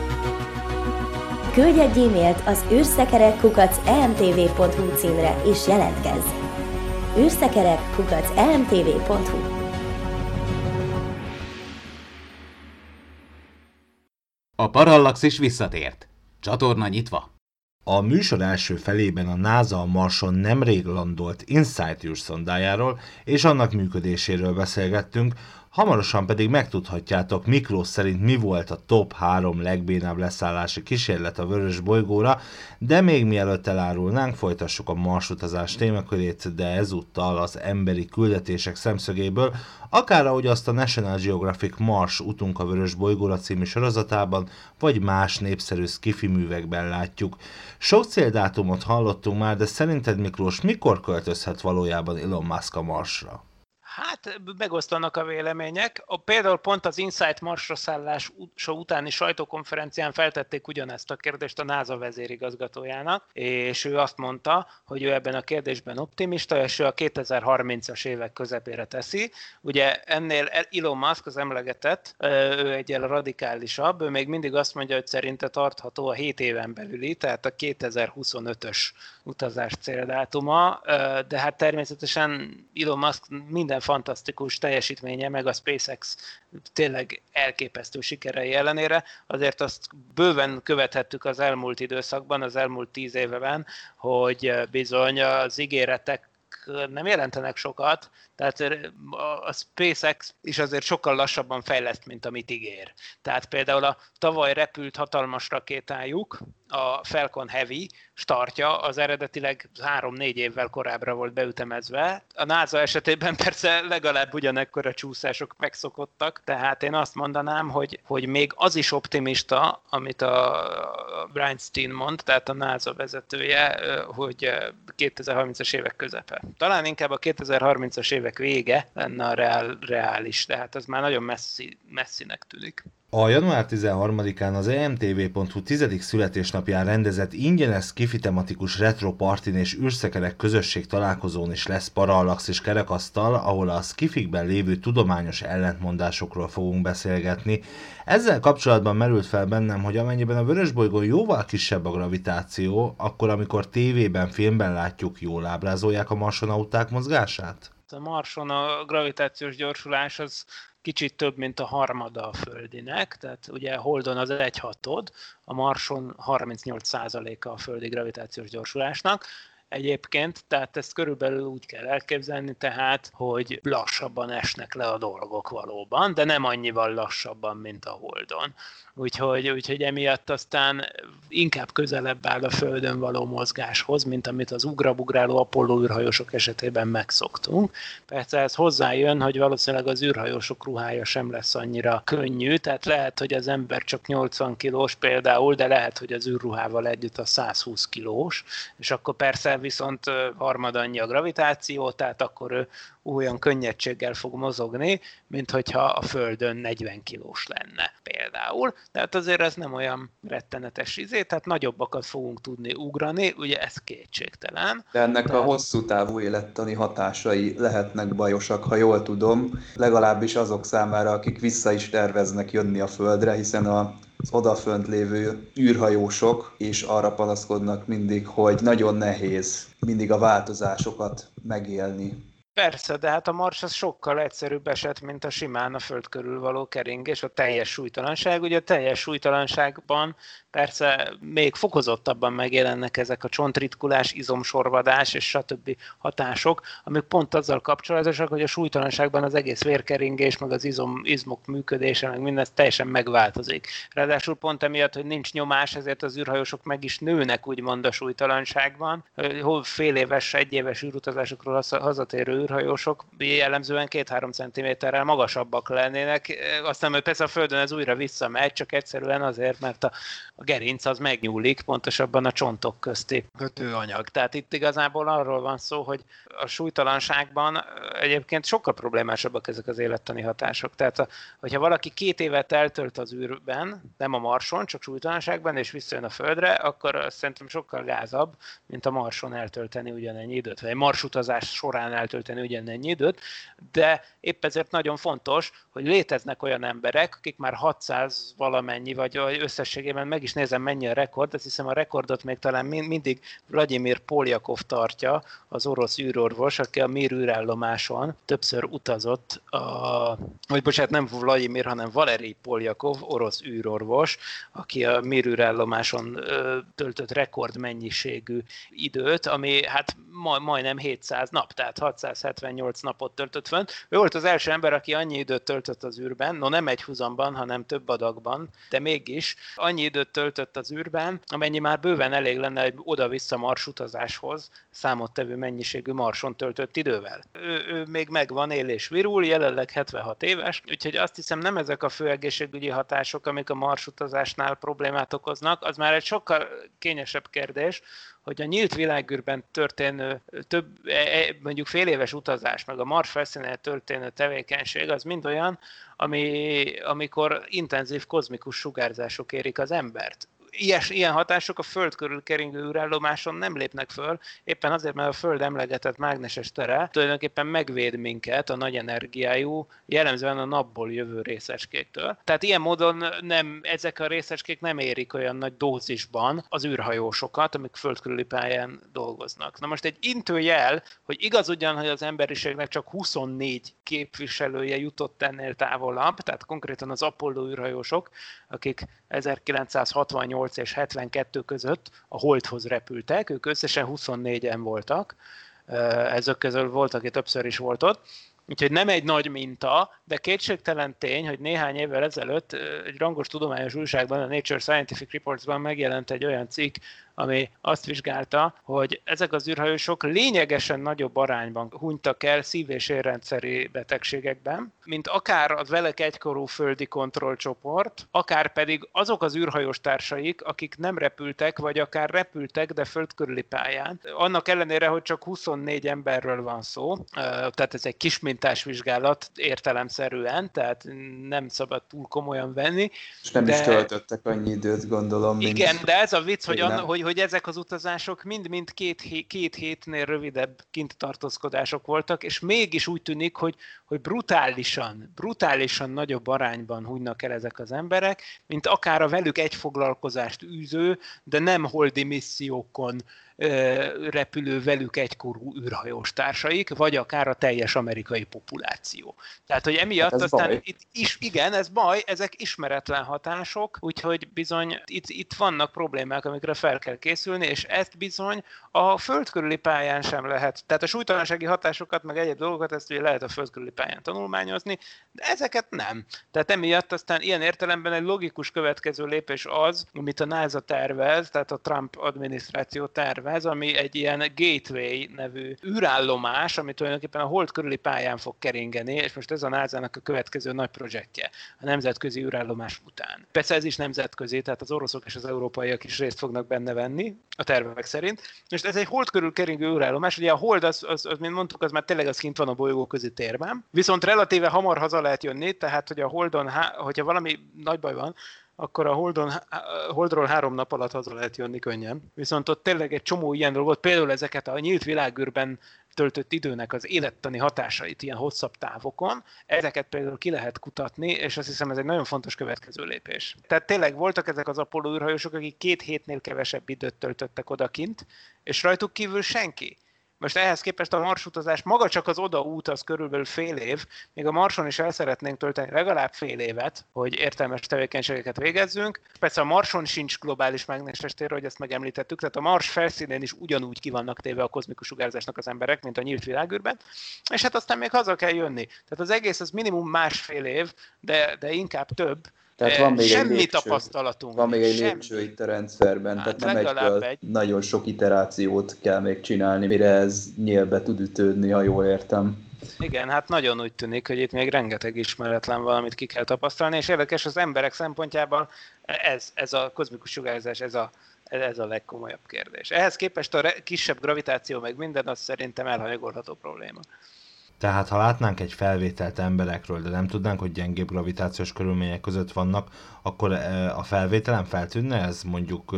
Küldj egy e-mailt az űrszekerekkukac.emtv.hu címre és jelentkezz! űrszekerekkukac.emtv.hu A Parallaxis visszatért. Csatorna nyitva. A műsor első felében a NASA a Marson nemrég landolt InSight űrszondájáról és annak működéséről beszélgettünk, Hamarosan pedig megtudhatjátok Miklós szerint mi volt a top 3 legbénább leszállási kísérlet a Vörös bolygóra, de még mielőtt elárulnánk, folytassuk a marsutazás témakörét, de ezúttal az emberi küldetések szemszögéből, akár ahogy azt a National Geographic Mars utunk a Vörös bolygóra című sorozatában, vagy más népszerű skifi művekben látjuk. Sok céldátumot hallottunk már, de szerinted Miklós mikor költözhet valójában Elon Musk a Marsra? Hát megosztanak a vélemények. A, például pont az Insight Marsra szállás utáni sajtókonferencián feltették ugyanezt a kérdést a NASA vezérigazgatójának, és ő azt mondta, hogy ő ebben a kérdésben optimista, és ő a 2030-as évek közepére teszi. Ugye ennél Elon Musk az emlegetett, ő egy radikálisabb, ő még mindig azt mondja, hogy szerinte tartható a 7 éven belüli, tehát a 2025-ös utazás céldátuma, de hát természetesen Elon Musk minden fantasztikus teljesítménye, meg a SpaceX tényleg elképesztő sikerei ellenére, azért azt bőven követhettük az elmúlt időszakban, az elmúlt tíz éveben, hogy bizony az ígéretek nem jelentenek sokat, tehát a SpaceX is azért sokkal lassabban fejleszt, mint amit ígér. Tehát például a tavaly repült hatalmas rakétájuk, a Falcon Heavy startja az eredetileg 3-4 évvel korábbra volt beütemezve. A NASA esetében persze legalább ugyanekkor csúszások megszokottak, tehát én azt mondanám, hogy, hogy még az is optimista, amit a Brian Steen mond, tehát a NASA vezetője, hogy 2030-as évek közepe. Talán inkább a 2030-as évek vége lenne a reál, reális, tehát az már nagyon messzi, messzinek tűnik. A január 13-án az emtv.hu 10. születésnapján rendezett ingyenes kifitematikus retro partin és űrszekerek közösség találkozón is lesz parallax és kerekasztal, ahol a skifikben lévő tudományos ellentmondásokról fogunk beszélgetni. Ezzel kapcsolatban merült fel bennem, hogy amennyiben a vörösbolygón jóval kisebb a gravitáció, akkor amikor tévében, filmben látjuk, jól ábrázolják a marsonauták mozgását? A Marson a gravitációs gyorsulás az kicsit több, mint a harmada a Földinek, tehát ugye Holdon az egy hatod, a Marson 38%-a a földi gravitációs gyorsulásnak, egyébként, tehát ezt körülbelül úgy kell elképzelni, tehát, hogy lassabban esnek le a dolgok valóban, de nem annyival lassabban, mint a Holdon úgyhogy, úgyhogy emiatt aztán inkább közelebb áll a Földön való mozgáshoz, mint amit az ugrabugráló Apollo űrhajósok esetében megszoktunk. Persze ez hozzájön, hogy valószínűleg az űrhajósok ruhája sem lesz annyira könnyű, tehát lehet, hogy az ember csak 80 kilós például, de lehet, hogy az űrruhával együtt a 120 kilós, és akkor persze viszont harmad annyi a gravitáció, tehát akkor ő olyan könnyedséggel fog mozogni, mint hogyha a Földön 40 kilós lenne például. Tehát azért ez nem olyan rettenetes izé, tehát nagyobbakat fogunk tudni ugrani, ugye ez kétségtelen. De ennek de... a hosszú távú élettani hatásai lehetnek bajosak, ha jól tudom, legalábbis azok számára, akik vissza is terveznek jönni a Földre, hiszen a az odafönt lévő űrhajósok és arra panaszkodnak mindig, hogy nagyon nehéz mindig a változásokat megélni Persze, de hát a Mars az sokkal egyszerűbb eset, mint a simán a Föld körül való keringés, a teljes súlytalanság. Ugye a teljes súlytalanságban persze még fokozottabban megjelennek ezek a csontritkulás, izomsorvadás és stb. hatások, amik pont azzal kapcsolatosak, hogy a súlytalanságban az egész vérkeringés, meg az izom, izmok működése, meg minden teljesen megváltozik. Ráadásul pont emiatt, hogy nincs nyomás, ezért az űrhajósok meg is nőnek, úgymond a súlytalanságban. Fél éves, egy éves űrutazásokról hazatérő űrhajósok jellemzően két-három centiméterrel magasabbak lennének, aztán majd persze a Földön ez újra visszamegy, csak egyszerűen azért, mert a, a gerinc az megnyúlik, pontosabban a csontok közti kötőanyag. Tehát itt igazából arról van szó, hogy a súlytalanságban egyébként sokkal problémásabbak ezek az élettani hatások. Tehát, a, hogyha valaki két évet eltölt az űrben, nem a Marson, csak súlytalanságban, és visszajön a Földre, akkor szerintem sokkal gázabb, mint a Marson eltölteni ugyanennyi időt, vagy egy marsutazás során eltölteni ugyanennyi időt, de épp ezért nagyon fontos, hogy léteznek olyan emberek, akik már 600 valamennyi, vagy összességében meg is nézem mennyi a rekord, azt hiszem a rekordot még talán mindig Vladimir Poljakov tartja, az orosz űrorvos, aki a Mir űrállomáson többször utazott, a, vagy bocsánat, nem Vladimir, hanem Valeri Poljakov, orosz űrorvos, aki a Mir űrállomáson töltött rekordmennyiségű időt, ami hát majdnem 700 nap, tehát 678 napot töltött fönt. Ő volt az első ember, aki annyi időt töltött az űrben, no nem egy huzamban, hanem több adagban, de mégis annyi időt töltött az űrben, amennyi már bőven elég lenne egy oda-vissza marsutazáshoz, számottevő mennyiségű marson töltött idővel. Ő, ő még megvan, él és virul, jelenleg 76 éves, úgyhogy azt hiszem nem ezek a fő egészségügyi hatások, amik a marsutazásnál problémát okoznak, az már egy sokkal kényesebb kérdés, hogy a nyílt világűrben történő több, e, e, mondjuk fél éves utazás, meg a Mars felszínén történő tevékenység, az mind olyan, ami, amikor intenzív kozmikus sugárzások érik az embert ilyes, ilyen hatások a Föld körül keringő űrállomáson nem lépnek föl, éppen azért, mert a Föld emlegetett mágneses tere tulajdonképpen megvéd minket a nagy energiájú, jellemzően a napból jövő részecskéktől. Tehát ilyen módon nem, ezek a részecskék nem érik olyan nagy dózisban az űrhajósokat, amik földkörüli pályán dolgoznak. Na most egy intőjel, hogy igaz ugyan, hogy az emberiségnek csak 24 képviselője jutott ennél távolabb, tehát konkrétan az Apollo űrhajósok, akik 1968 78 és 72 között a Holdhoz repültek, ők összesen 24-en voltak, ezek közül volt, aki többször is volt ott, Úgyhogy nem egy nagy minta, de kétségtelen tény, hogy néhány évvel ezelőtt egy rangos tudományos újságban, a Nature Scientific Reports-ban megjelent egy olyan cikk, ami azt vizsgálta, hogy ezek az űrhajósok lényegesen nagyobb arányban hunytak el szív- és érrendszeri betegségekben, mint akár az velek egykorú földi kontrollcsoport, akár pedig azok az űrhajós társaik, akik nem repültek, vagy akár repültek, de földkörüli pályán. Annak ellenére, hogy csak 24 emberről van szó, tehát ez egy kismintás vizsgálat értelemszerűen, tehát nem szabad túl komolyan venni. És nem de... is töltöttek annyi időt, gondolom. Mint... Igen, de ez a vicc, hogy, anna, hogy, hogy ezek az utazások mind-mind két, hé, két hétnél rövidebb kint tartózkodások voltak, és mégis úgy tűnik, hogy, hogy brutálisan, brutálisan nagyobb arányban hunynak el ezek az emberek, mint akár a velük egy foglalkozást űző, de nem holdi missziókon repülő velük egykorú űrhajós társaik, vagy akár a teljes amerikai populáció. Tehát, hogy emiatt hát aztán baj. itt is, igen, ez baj, ezek ismeretlen hatások, úgyhogy bizony itt, itt vannak problémák, amikre fel kell készülni, és ezt bizony a föld körüli pályán sem lehet. Tehát a súlytalansági hatásokat, meg egyéb dolgokat, ezt ugye lehet a föld körüli pályán tanulmányozni, de ezeket nem. Tehát emiatt aztán ilyen értelemben egy logikus következő lépés az, amit a NASA tervez, tehát a Trump adminisztráció tervez, tervez, ami egy ilyen Gateway nevű űrállomás, ami tulajdonképpen a hold körüli pályán fog keringeni, és most ez a NASA-nak a következő nagy projektje a nemzetközi űrállomás után. Persze ez is nemzetközi, tehát az oroszok és az európaiak is részt fognak benne venni, a tervek szerint. És ez egy hold körül keringő űrállomás, ugye a hold, az, az, az, mint mondtuk, az már tényleg az kint van a bolygó közi térben, viszont relatíve hamar haza lehet jönni, tehát hogy a holdon, hogyha valami nagy baj van, akkor a Holdon, Holdról három nap alatt haza lehet jönni könnyen. Viszont ott tényleg egy csomó ilyen dolgot, például ezeket a nyílt világűrben töltött időnek az élettani hatásait ilyen hosszabb távokon, ezeket például ki lehet kutatni, és azt hiszem ez egy nagyon fontos következő lépés. Tehát tényleg voltak ezek az Apollo űrhajósok, akik két hétnél kevesebb időt töltöttek odakint, és rajtuk kívül senki. Most ehhez képest a marsutazás maga csak az odaút az körülbelül fél év, még a Marson is el szeretnénk tölteni legalább fél évet, hogy értelmes tevékenységeket végezzünk. Persze a Marson sincs globális mágneses tér, hogy ezt megemlítettük, tehát a Mars felszínén is ugyanúgy ki vannak téve a kozmikus sugárzásnak az emberek, mint a nyílt világűrben, és hát aztán még haza kell jönni. Tehát az egész az minimum másfél év, de, de inkább több, tehát van még Semmi egy lépcső, tapasztalatunk. Van még egy semmi. lépcső itt a rendszerben, Hát tehát nem egyből egy. nagyon sok iterációt kell még csinálni, mire ez nyílbe tud ütődni, ha jól értem. Igen, hát nagyon úgy tűnik, hogy itt még rengeteg ismeretlen valamit ki kell tapasztalni, és érdekes az emberek szempontjából ez, ez a kozmikus sugárzás, ez a, ez a legkomolyabb kérdés. Ehhez képest a re- kisebb gravitáció meg minden, az szerintem elhanyagolható probléma. Tehát ha látnánk egy felvételt emberekről, de nem tudnánk, hogy gyengébb gravitációs körülmények között vannak, akkor eh, a felvételen feltűnne ez mondjuk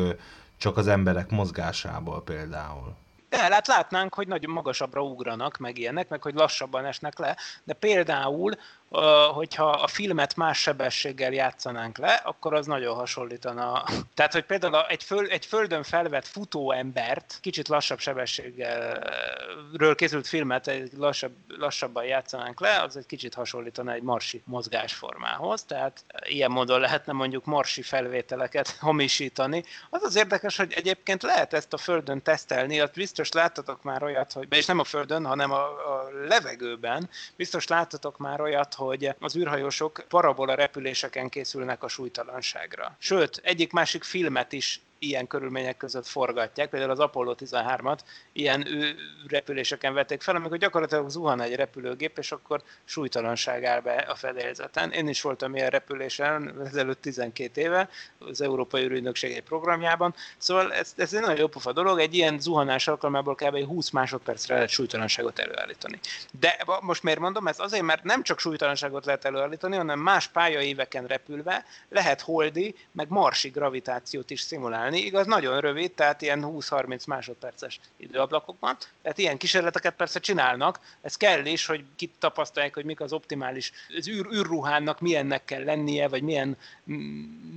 csak az emberek mozgásából például. De hát látnánk, hogy nagyon magasabbra ugranak, meg ilyenek, meg hogy lassabban esnek le, de például, hogyha a filmet más sebességgel játszanánk le, akkor az nagyon hasonlítana. Tehát, hogy például egy, föl, egy földön felvett futó embert, kicsit lassabb sebességgel készült filmet egy lassabb, lassabban játszanánk le, az egy kicsit hasonlítana egy marsi mozgásformához, tehát ilyen módon lehetne mondjuk marsi felvételeket hamisítani. Az az érdekes, hogy egyébként lehet ezt a földön tesztelni, azt biztos láttatok már olyat, hogy, és nem a földön, hanem a, a levegőben, biztos láttatok már olyat, hogy az űrhajósok parabola repüléseken készülnek a súlytalanságra. Sőt, egyik-másik filmet is ilyen körülmények között forgatják, például az Apollo 13-at ilyen repüléseken vették fel, amikor gyakorlatilag zuhan egy repülőgép, és akkor súlytalanság áll be a fedélzeten. Én is voltam ilyen repülésen ezelőtt 12 éve, az Európai űrügynökség egy programjában, szóval ez, ez egy nagyon jó pofa dolog, egy ilyen zuhanás alkalmából kb. 20 másodpercre lehet súlytalanságot előállítani. De most miért mondom, ez azért, mert nem csak súlytalanságot lehet előállítani, hanem más pályaéveken repülve lehet holdi, meg marsi gravitációt is szimulálni, csinálni, igaz, nagyon rövid, tehát ilyen 20-30 másodperces időablakokban, tehát ilyen kísérleteket persze csinálnak, ez kell is, hogy kit tapasztalják, hogy mik az optimális, az űr, űrruhának milyennek kell lennie, vagy milyen,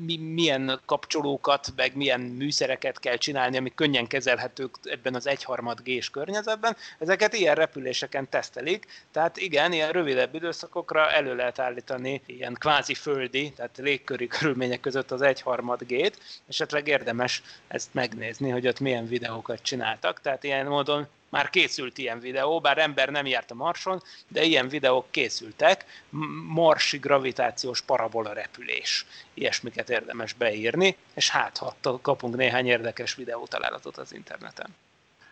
mi, milyen kapcsolókat, meg milyen műszereket kell csinálni, amik könnyen kezelhetők ebben az egyharmad G-s környezetben, ezeket ilyen repüléseken tesztelik, tehát igen, ilyen rövidebb időszakokra elő lehet állítani ilyen kvázi földi, tehát légköri körülmények között az egyharmad G-t, esetleg érdemes érdemes ezt megnézni, hogy ott milyen videókat csináltak. Tehát ilyen módon már készült ilyen videó, bár ember nem járt a Marson, de ilyen videók készültek, marsi gravitációs parabola repülés. Ilyesmiket érdemes beírni, és hát ha kapunk néhány érdekes videótalálatot az interneten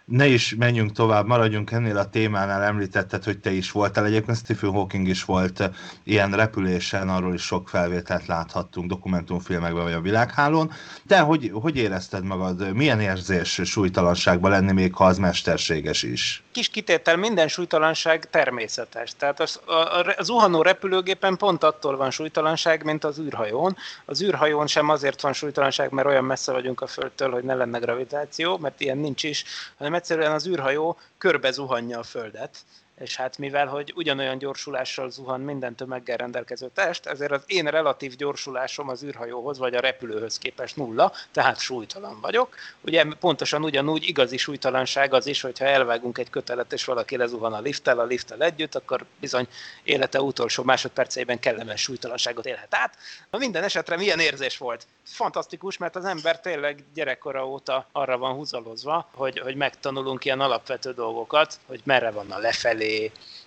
ne is menjünk tovább, maradjunk ennél a témánál, említetted, hogy te is voltál. Egyébként Stephen Hawking is volt eh, ilyen repülésen, arról is sok felvételt láthattunk dokumentumfilmekben vagy a világhálón. De hogy, hogy érezted magad? Milyen érzés súlytalanságban lenni, még ha az mesterséges is? Kis kitétel, minden súlytalanság természetes. Tehát az, a, a, a zuhanó repülőgépen pont attól van súlytalanság, mint az űrhajón. Az űrhajón sem azért van súlytalanság, mert olyan messze vagyunk a Földtől, hogy ne lenne gravitáció, mert ilyen nincs is, hanem egyszerűen az űrhajó körbe zuhanja a Földet, és hát mivel, hogy ugyanolyan gyorsulással zuhan minden tömeggel rendelkező test, ezért az én relatív gyorsulásom az űrhajóhoz vagy a repülőhöz képest nulla, tehát súlytalan vagyok. Ugye pontosan ugyanúgy igazi súlytalanság az is, hogyha elvágunk egy kötelet, és valaki lezuhan a lifttel, a lifttel együtt, akkor bizony élete utolsó másodperceiben kellemes súlytalanságot élhet át. Na minden esetre milyen érzés volt? Fantasztikus, mert az ember tényleg gyerekkora óta arra van húzalozva, hogy, hogy megtanulunk ilyen alapvető dolgokat, hogy merre van a lefelé,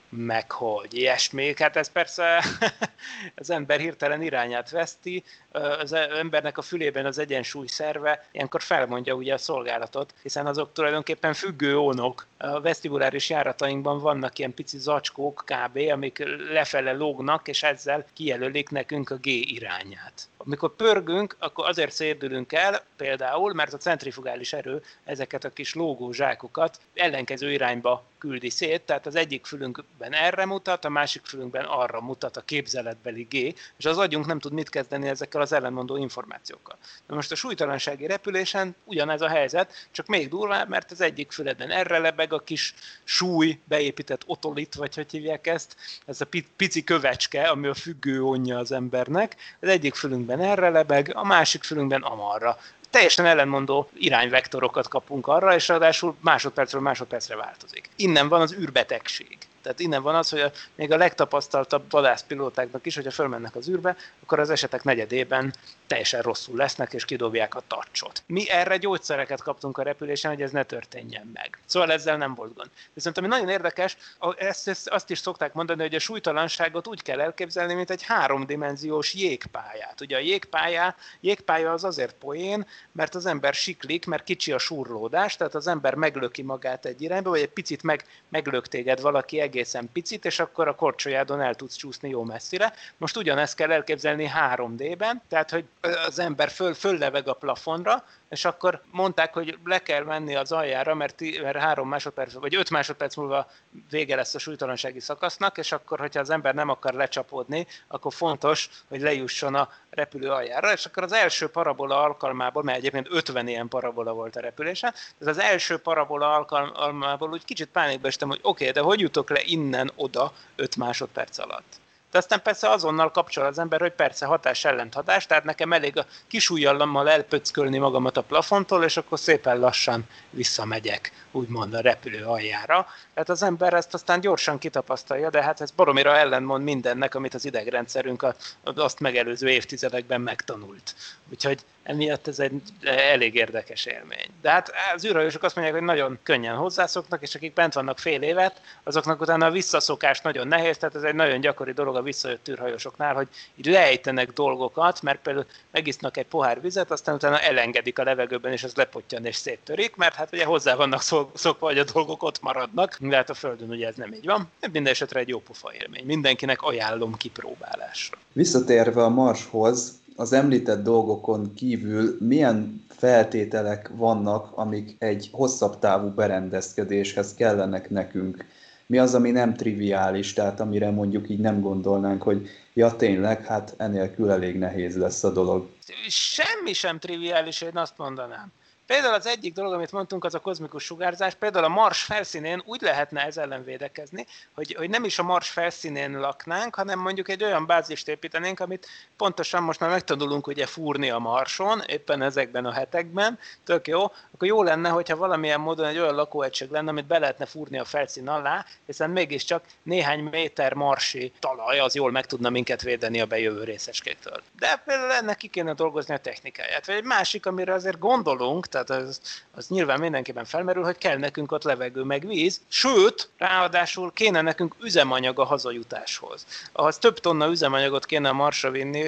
meg hogy ilyesmi. Hát ez persze az ember hirtelen irányát veszti, az embernek a fülében az egyensúly szerve ilyenkor felmondja ugye a szolgálatot, hiszen azok tulajdonképpen függő ónok. A vesztibuláris járatainkban vannak ilyen pici zacskók kb., amik lefele lógnak, és ezzel kijelölik nekünk a G irányát. Amikor pörgünk, akkor azért szédülünk el, például, mert a centrifugális erő ezeket a kis lógó zsákokat ellenkező irányba küldi szét, tehát az egyik fülünkben erre mutat, a másik fülünkben arra mutat a képzeletbeli G, és az agyunk nem tud mit kezdeni ezekkel az ellenmondó információkkal. Na most a súlytalansági repülésen ugyanez a helyzet, csak még durvább, mert az egyik füledben erre lebeg a kis súly, beépített otolit, vagy hogy hívják ezt, ez a pici kövecske, ami a függő onja az embernek, az egyik fülünkben erre lebeg, a másik fülünkben amarra teljesen ellenmondó irányvektorokat kapunk arra, és ráadásul másodpercről másodpercre változik. Innen van az űrbetegség. Tehát innen van az, hogy a, még a legtapasztaltabb vadászpilótáknak is, hogyha fölmennek az űrbe, akkor az esetek negyedében teljesen rosszul lesznek, és kidobják a tartsot. Mi erre gyógyszereket kaptunk a repülésen, hogy ez ne történjen meg. Szóval ezzel nem volt gond. Viszont ami nagyon érdekes, ezt, ezt, azt is szokták mondani, hogy a súlytalanságot úgy kell elképzelni, mint egy háromdimenziós jégpályát. Ugye a jégpálya, jégpálya az azért poén, mert az ember siklik, mert kicsi a surlódás, tehát az ember meglöki magát egy irányba, vagy egy picit meg, meglök téged valaki egészen picit, és akkor a korcsolyádon el tudsz csúszni jó messzire. Most ugyanezt kell elképzelni 3D-ben, tehát hogy az ember föl, fölleveg a plafonra, és akkor mondták, hogy le kell menni az aljára, mert, mert három másodperc, vagy öt másodperc múlva vége lesz a súlytalansági szakasznak, és akkor, hogyha az ember nem akar lecsapódni, akkor fontos, hogy lejusson a repülő aljára, és akkor az első parabola alkalmából, mert egyébként 50 ilyen parabola volt a repülésen, ez az első parabola alkalmából úgy kicsit pánikba estem, hogy oké, okay, de hogy jutok le innen oda 5 másodperc alatt? De aztán persze azonnal kapcsol az ember, hogy persze hatás ellenthatás, tehát nekem elég a kis ujjallammal elpöckölni magamat a plafontól, és akkor szépen lassan visszamegyek, úgymond a repülő aljára. Tehát az ember ezt aztán gyorsan kitapasztalja, de hát ez baromira ellenmond mindennek, amit az idegrendszerünk azt megelőző évtizedekben megtanult. Úgyhogy emiatt ez egy elég érdekes élmény. De hát az űrhajósok azt mondják, hogy nagyon könnyen hozzászoknak, és akik bent vannak fél évet, azoknak utána a visszaszokás nagyon nehéz, tehát ez egy nagyon gyakori dolog a visszajött űrhajósoknál, hogy így lejtenek dolgokat, mert például megisznak egy pohár vizet, aztán utána elengedik a levegőben, és az lepottyan és széttörik, mert hát ugye hozzá vannak szokva, hogy a dolgok ott maradnak, de hát a Földön ugye ez nem így van. Minden esetre egy jó pofa élmény. Mindenkinek ajánlom kipróbálásra. Visszatérve a Marshoz, az említett dolgokon kívül milyen feltételek vannak, amik egy hosszabb távú berendezkedéshez kellenek nekünk? Mi az, ami nem triviális, tehát amire mondjuk így nem gondolnánk, hogy ja tényleg, hát enélkül elég nehéz lesz a dolog. Semmi sem triviális, én azt mondanám. Például az egyik dolog, amit mondtunk, az a kozmikus sugárzás. Például a Mars felszínén úgy lehetne ez ellen védekezni, hogy, hogy nem is a Mars felszínén laknánk, hanem mondjuk egy olyan bázist építenénk, amit pontosan most már megtanulunk ugye fúrni a Marson, éppen ezekben a hetekben, tök jó, akkor jó lenne, hogyha valamilyen módon egy olyan lakóegység lenne, amit be lehetne fúrni a felszín alá, hiszen mégiscsak néhány méter marsi talaj az jól meg tudna minket védeni a bejövő részecskétől. De például ennek ki kéne dolgozni a technikáját. Vagy egy másik, amire azért gondolunk, tehát az, az nyilván mindenképpen felmerül, hogy kell nekünk ott levegő meg víz, sőt, ráadásul kéne nekünk üzemanyag a hazajutáshoz. Ahhoz több tonna üzemanyagot kéne a Marsra vinni,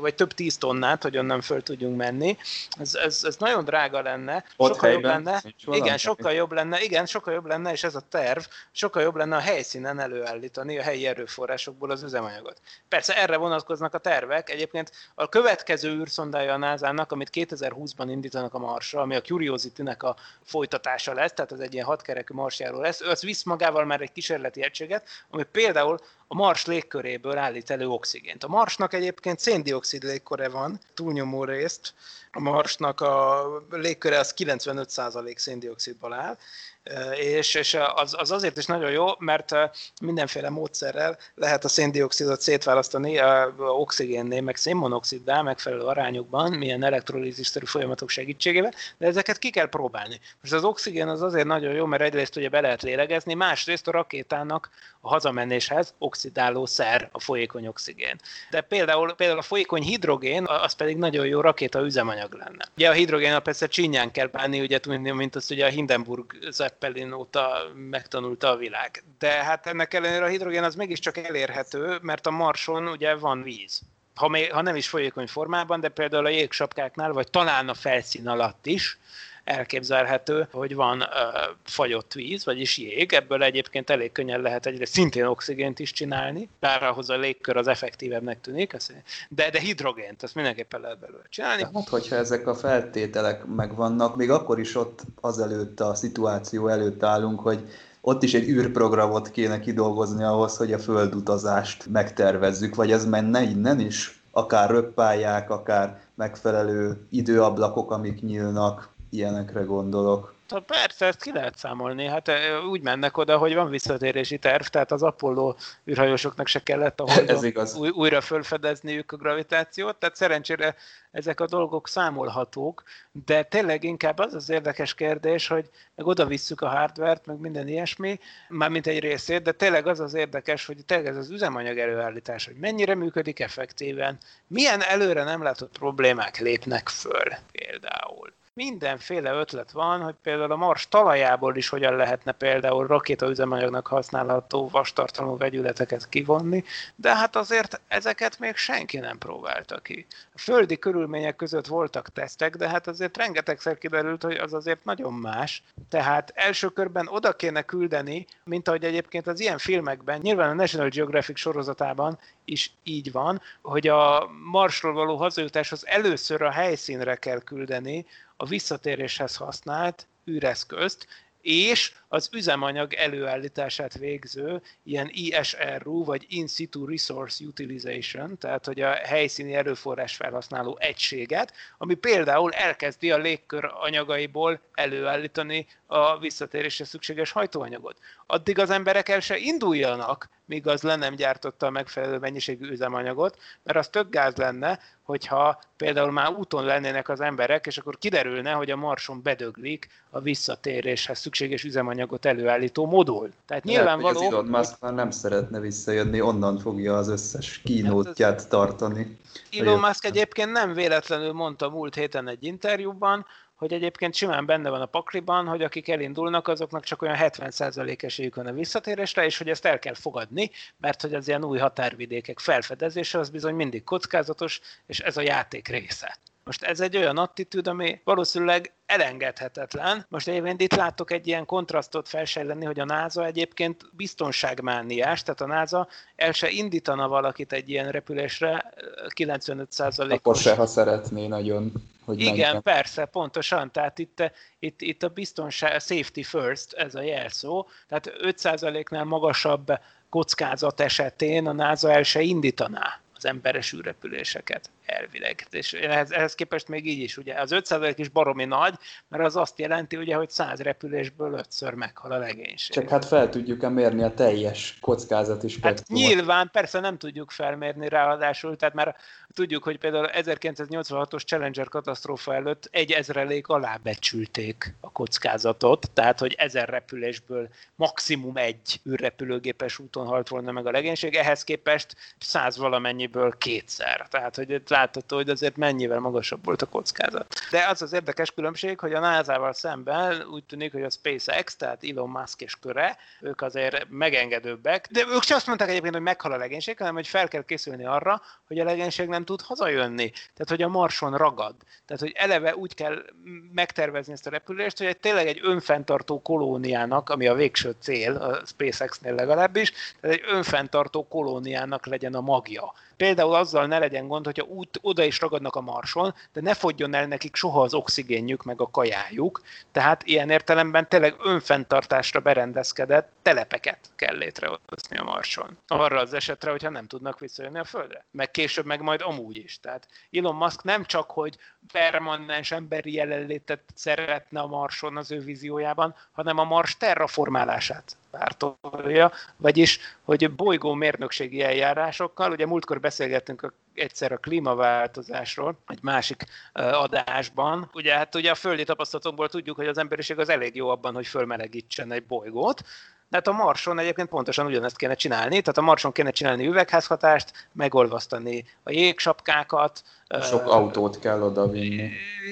vagy több tíz tonnát, hogy onnan föl tudjunk menni. Ez, ez, ez nagyon drága lenne, ott sokkal jobb lenne, igen, sokkal jobb lenne, igen, sokkal jobb lenne, és ez a terv, sokkal jobb lenne a helyszínen előállítani a helyi erőforrásokból az üzemanyagot. Persze erre vonatkoznak a tervek, egyébként a következő űrszondája a NASA-nak, amit 2020-ban indítanak a Marsra, ami a Curiosity-nek a folytatása lesz, tehát az egy ilyen hatkerekű marsjáró lesz, az visz magával már egy kísérleti egységet, ami például a Mars légköréből állít elő oxigént. A Marsnak egyébként széndiokszid légköre van, túlnyomó részt. A Marsnak a légköre az 95% széndiokszidból áll, és, és az, az azért is nagyon jó, mert mindenféle módszerrel lehet a széndiokszidot szétválasztani a oxigénnél, meg szénmonoxiddá megfelelő arányokban, milyen elektrolízisszerű folyamatok segítségével, de ezeket ki kell próbálni. Most az oxigén az azért nagyon jó, mert egyrészt ugye be lehet lélegezni, másrészt a rakétának a hazamenéshez oxidáló szer a folyékony oxigén. De például, például a folyékony hidrogén, az pedig nagyon jó rakéta üzemanyag lenne. Ugye a hidrogén persze csinyán kell bánni, ugye, mint azt ugye a Hindenburg Zeppelin óta megtanulta a világ. De hát ennek ellenére a hidrogén az mégiscsak elérhető, mert a Marson ugye van víz ha, még, ha nem is folyékony formában, de például a jégsapkáknál, vagy talán a felszín alatt is, elképzelhető, hogy van uh, fagyott víz, vagyis jég, ebből egyébként elég könnyen lehet egyre szintén oxigént is csinálni, bár ahhoz a légkör az effektívebbnek tűnik, de, de hidrogént, ezt mindenképpen lehet belőle csinálni. Hát, hogyha ezek a feltételek megvannak, még akkor is ott azelőtt a szituáció előtt állunk, hogy ott is egy űrprogramot kéne kidolgozni ahhoz, hogy a földutazást megtervezzük, vagy ez menne innen is? Akár röppályák, akár megfelelő időablakok, amik nyílnak, ilyenekre gondolok. Persze, ezt ki lehet számolni. Hát úgy mennek oda, hogy van visszatérési terv, tehát az Apollo űrhajósoknak se kellett a Ez igaz. Új, újra fölfedezniük a gravitációt, tehát szerencsére ezek a dolgok számolhatók, de tényleg inkább az az érdekes kérdés, hogy meg oda visszük a hardvert, meg minden ilyesmi, mármint egy részét, de tényleg az az érdekes, hogy tényleg ez az üzemanyag előállítás, hogy mennyire működik effektíven, milyen előre nem látott problémák lépnek föl például mindenféle ötlet van, hogy például a Mars talajából is hogyan lehetne például rakétaüzemanyagnak használható vastartalmú vegyületeket kivonni, de hát azért ezeket még senki nem próbálta ki. A földi körülmények között voltak tesztek, de hát azért rengetegszer kiderült, hogy az azért nagyon más. Tehát első körben oda kéne küldeni, mint ahogy egyébként az ilyen filmekben, nyilván a National Geographic sorozatában is így van, hogy a Marsról való hazajutáshoz először a helyszínre kell küldeni a visszatéréshez használt űreszközt, és az üzemanyag előállítását végző ilyen ISRU, vagy In Situ Resource Utilization, tehát hogy a helyszíni erőforrás felhasználó egységet, ami például elkezdi a légkör anyagaiból előállítani a visszatérésre szükséges hajtóanyagot. Addig az emberek el se induljanak, míg az le nem gyártotta a megfelelő mennyiségű üzemanyagot, mert az tök gáz lenne, hogyha például már úton lennének az emberek, és akkor kiderülne, hogy a Marson bedöglik a visszatéréshez szükséges üzemanyagot előállító modul. Tehát nyilvánvaló... Az Elon Musk már nem szeretne visszajönni, onnan fogja az összes kínótját hát tartani. Elon Musk egyébként nem véletlenül mondta múlt héten egy interjúban, hogy egyébként simán benne van a pakliban, hogy akik elindulnak, azoknak csak olyan 70% esélyük van a visszatérésre, és hogy ezt el kell fogadni, mert hogy az ilyen új határvidékek felfedezése az bizony mindig kockázatos, és ez a játék része. Most ez egy olyan attitűd, ami valószínűleg elengedhetetlen. Most egyébként itt látok egy ilyen kontrasztot felsejleni, hogy a NASA egyébként biztonságmániás, tehát a NASA el se indítana valakit egy ilyen repülésre 95%-os. Akkor se, ha szeretné nagyon. Hogy Igen, menjen. persze, pontosan. Tehát itt, itt, itt a biztonság, a safety first, ez a jelszó. Tehát 5%-nál magasabb kockázat esetén a NASA el se indítaná az emberes űrrepüléseket elvileg. És ehhez, ehhez képest még így is, ugye az 5% is baromi nagy, mert az azt jelenti, ugye, hogy 100 repülésből ötször meghal a legénység. Csak hát fel tudjuk-e mérni a teljes kockázati spektrum? Hát nyilván, persze nem tudjuk felmérni ráadásul, tehát már tudjuk, hogy például 1986-os Challenger katasztrófa előtt egy ezrelék alá becsülték a kockázatot, tehát hogy ezer repülésből maximum egy űrrepülőgépes úton halt volna meg a legénység, ehhez képest száz valamennyiből kétszer. Tehát, hogy látható, hogy azért mennyivel magasabb volt a kockázat. De az az érdekes különbség, hogy a NASA-val szemben úgy tűnik, hogy a SpaceX, tehát Elon Musk és köre, ők azért megengedőbbek, de ők sem azt mondták egyébként, hogy meghal a legénység, hanem hogy fel kell készülni arra, hogy a legénység nem tud hazajönni. Tehát, hogy a Marson ragad. Tehát, hogy eleve úgy kell megtervezni ezt a repülést, hogy egy tényleg egy önfenntartó kolóniának, ami a végső cél, a SpaceX-nél legalábbis, tehát egy önfenntartó kolóniának legyen a magja például azzal ne legyen gond, hogyha út, oda is ragadnak a marson, de ne fogjon el nekik soha az oxigénjük, meg a kajájuk. Tehát ilyen értelemben tényleg önfenntartásra berendezkedett telepeket kell létrehozni a marson. Arra az esetre, hogyha nem tudnak visszajönni a Földre. Meg később, meg majd amúgy is. Tehát Elon Musk nem csak, hogy permanens emberi jelenlétet szeretne a marson az ő víziójában, hanem a mars terraformálását pártolja, vagyis, hogy bolygó mérnökségi eljárásokkal, ugye múltkor beszélgettünk egyszer a klímaváltozásról, egy másik adásban, ugye hát ugye a földi tapasztalatokból tudjuk, hogy az emberiség az elég jó abban, hogy fölmelegítsen egy bolygót, de hát a Marson egyébként pontosan ugyanezt kéne csinálni, tehát a Marson kéne csinálni üvegházhatást, megolvasztani a jégsapkákat, sok autót kell oda vinni.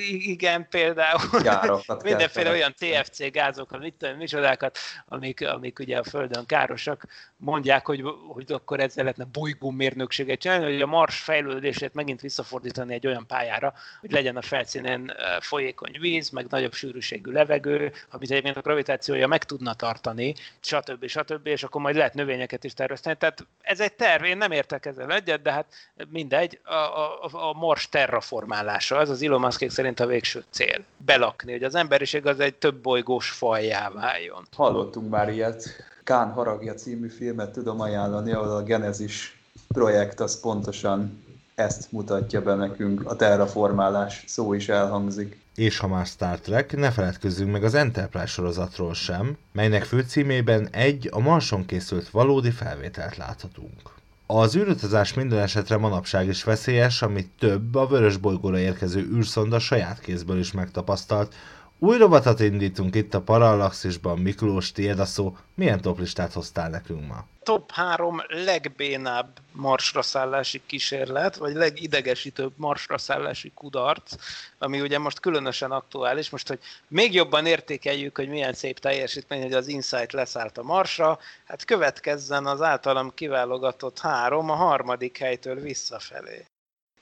Igen, például. Gárakat Mindenféle olyan TFC gázokat, mit tudom, micsodákat, amik, amik ugye a Földön károsak. Mondják, hogy, hogy akkor ezzel lehetne bolygómérnökséget csinálni, hogy a Mars fejlődését megint visszafordítani egy olyan pályára, hogy legyen a felszínen folyékony víz, meg nagyobb sűrűségű levegő, amit egyébként a gravitációja meg tudna tartani, stb. stb. és akkor majd lehet növényeket is termeszteni. Tehát ez egy terv, én nem értek ezzel egyet, de hát mindegy, a, a, a Mars terraformálása, az az Elon Musk szerint a végső cél. Belakni, hogy az emberiség az egy több bolygós fajjá váljon. Hallottunk már ilyet. Kán haragja című filmet tudom ajánlani, ahol a Genesis projekt az pontosan ezt mutatja be nekünk, a terraformálás szó is elhangzik. És ha már Star Trek, ne feledkezzünk meg az Enterprise sorozatról sem, melynek főcímében egy a Marson készült valódi felvételt láthatunk. Az űrutazás minden esetre manapság is veszélyes, amit több a vörös bolygóra érkező űrszonda saját kézből is megtapasztalt. Új rovatot indítunk itt a Parallaxisban, Miklós, tiéd a szó. Milyen toplistát hoztál nekünk ma? top három legbénább marsra szállási kísérlet, vagy legidegesítőbb marsra szállási kudarc, ami ugye most különösen aktuális, most, hogy még jobban értékeljük, hogy milyen szép teljesítmény, hogy az Insight leszállt a marsra, hát következzen az általam kiválogatott három a harmadik helytől visszafelé.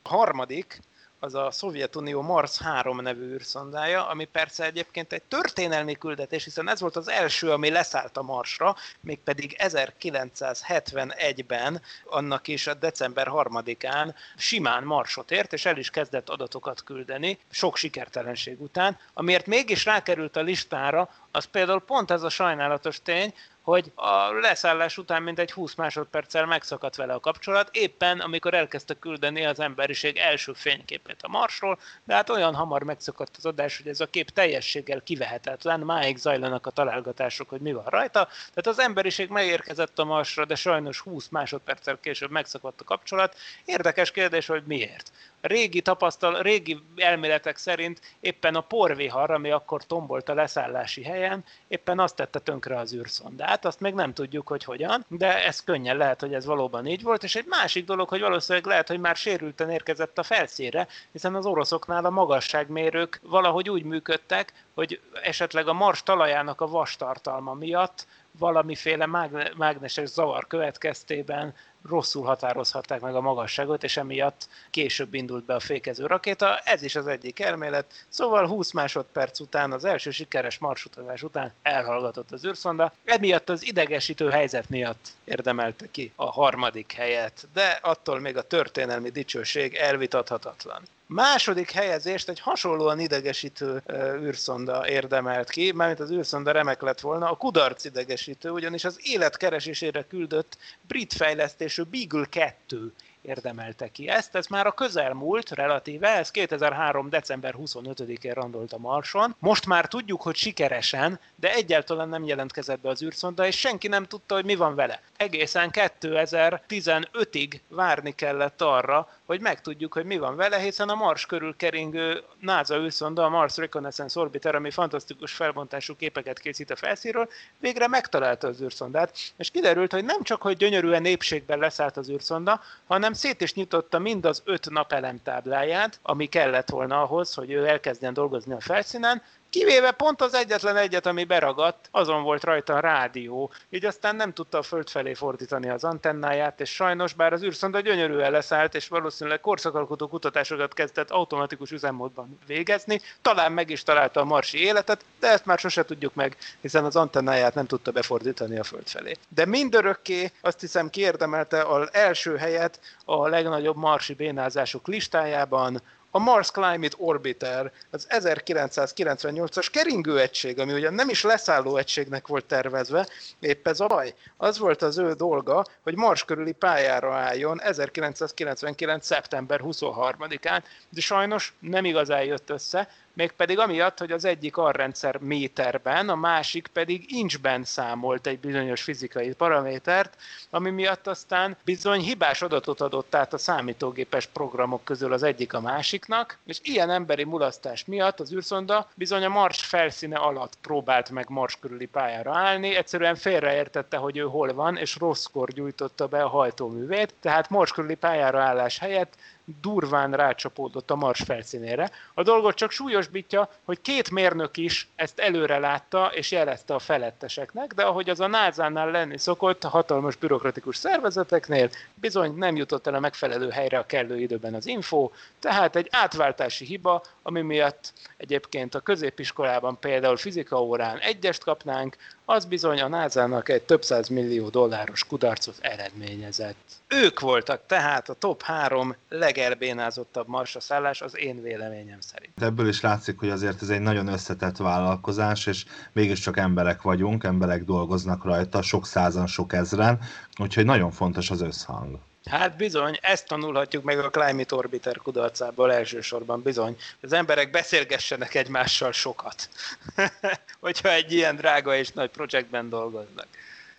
A harmadik, az a Szovjetunió Mars 3 nevű űrszondája, ami persze egyébként egy történelmi küldetés, hiszen ez volt az első, ami leszállt a Marsra, mégpedig 1971-ben, annak is a december 3-án simán Marsot ért, és el is kezdett adatokat küldeni, sok sikertelenség után, amiért mégis rákerült a listára, az például pont ez a sajnálatos tény, hogy a leszállás után mindegy 20 másodperccel megszakadt vele a kapcsolat, éppen amikor elkezdte küldeni az emberiség első fényképét a Marsról, de hát olyan hamar megszakadt az adás, hogy ez a kép teljességgel kivehetetlen, máig zajlanak a találgatások, hogy mi van rajta. Tehát az emberiség megérkezett a Marsra, de sajnos 20 másodperccel később megszakadt a kapcsolat. Érdekes kérdés, hogy miért régi tapasztal, régi elméletek szerint éppen a porvihar, ami akkor tombolt a leszállási helyen, éppen azt tette tönkre az űrszondát, azt még nem tudjuk, hogy hogyan, de ez könnyen lehet, hogy ez valóban így volt, és egy másik dolog, hogy valószínűleg lehet, hogy már sérülten érkezett a felszínre, hiszen az oroszoknál a magasságmérők valahogy úgy működtek, hogy esetleg a Mars talajának a vastartalma miatt valamiféle mágneses zavar következtében rosszul határozhatták meg a magasságot, és emiatt később indult be a fékező rakéta. Ez is az egyik elmélet. Szóval 20 másodperc után, az első sikeres marsutazás után elhallgatott az űrszonda. Emiatt az idegesítő helyzet miatt érdemelte ki a harmadik helyet, de attól még a történelmi dicsőség elvitathatatlan. Második helyezést egy hasonlóan idegesítő űrszonda érdemelt ki, mármint az űrszonda remek lett volna, a kudarc idegesítő, ugyanis az élet keresésére küldött brit és ő Beagle 2 érdemelte ki ezt. Ez már a közelmúlt relatíve, ez 2003. december 25-én randolt a Marson. Most már tudjuk, hogy sikeresen, de egyáltalán nem jelentkezett be az űrszonda, és senki nem tudta, hogy mi van vele. Egészen 2015-ig várni kellett arra, hogy megtudjuk, hogy mi van vele, hiszen a Mars körül keringő NASA űrszonda, a Mars Reconnaissance Orbiter, ami fantasztikus felbontású képeket készít a felszínről, végre megtalálta az űrszondát, és kiderült, hogy nem csak, hogy gyönyörűen népségben leszállt az űrszonda, hanem szét is nyitotta mind az öt napelem tábláját, ami kellett volna ahhoz, hogy ő elkezdjen dolgozni a felszínen, Kivéve pont az egyetlen egyet, ami beragadt, azon volt rajta a rádió, így aztán nem tudta a föld felé fordítani az antennáját, és sajnos, bár az űrszonda gyönyörűen leszállt, és valószínűleg korszakalkotó kutatásokat kezdett automatikus üzemmódban végezni, talán meg is találta a marsi életet, de ezt már sose tudjuk meg, hiszen az antennáját nem tudta befordítani a föld felé. De mindörökké azt hiszem kiérdemelte az első helyet a legnagyobb marsi bénázások listájában, a Mars Climate Orbiter, az 1998-as keringőegység, ami ugyan nem is leszálló egységnek volt tervezve, épp ez a baj. Az volt az ő dolga, hogy Mars körüli pályára álljon 1999. szeptember 23-án, de sajnos nem igazán jött össze, mégpedig amiatt, hogy az egyik arrendszer méterben, a másik pedig incsben számolt egy bizonyos fizikai paramétert, ami miatt aztán bizony hibás adatot adott át a számítógépes programok közül az egyik a másiknak, és ilyen emberi mulasztás miatt az űrszonda bizony a Mars felszíne alatt próbált meg Mars körüli pályára állni, egyszerűen félreértette, hogy ő hol van, és rosszkor gyújtotta be a hajtóművét, tehát Mars körüli pályára állás helyett durván rácsapódott a Mars felszínére. A dolgot csak súlyosbítja, hogy két mérnök is ezt előre látta és jelezte a feletteseknek, de ahogy az a NASA-nál lenni szokott, a hatalmas bürokratikus szervezeteknél bizony nem jutott el a megfelelő helyre a kellő időben az info, tehát egy átváltási hiba, ami miatt egyébként a középiskolában például fizika órán egyest kapnánk, az bizony a NASA-nak egy több száz millió dolláros kudarcot eredményezett. Ők voltak tehát a top három legelbénázottabb marsra szállás az én véleményem szerint. Ebből is látszik, hogy azért ez egy nagyon összetett vállalkozás, és mégiscsak emberek vagyunk, emberek dolgoznak rajta, sok százan, sok ezren, úgyhogy nagyon fontos az összhang. Hát bizony, ezt tanulhatjuk meg a Climate Orbiter kudarcából elsősorban bizony. Az emberek beszélgessenek egymással sokat, hogyha egy ilyen drága és nagy projektben dolgoznak.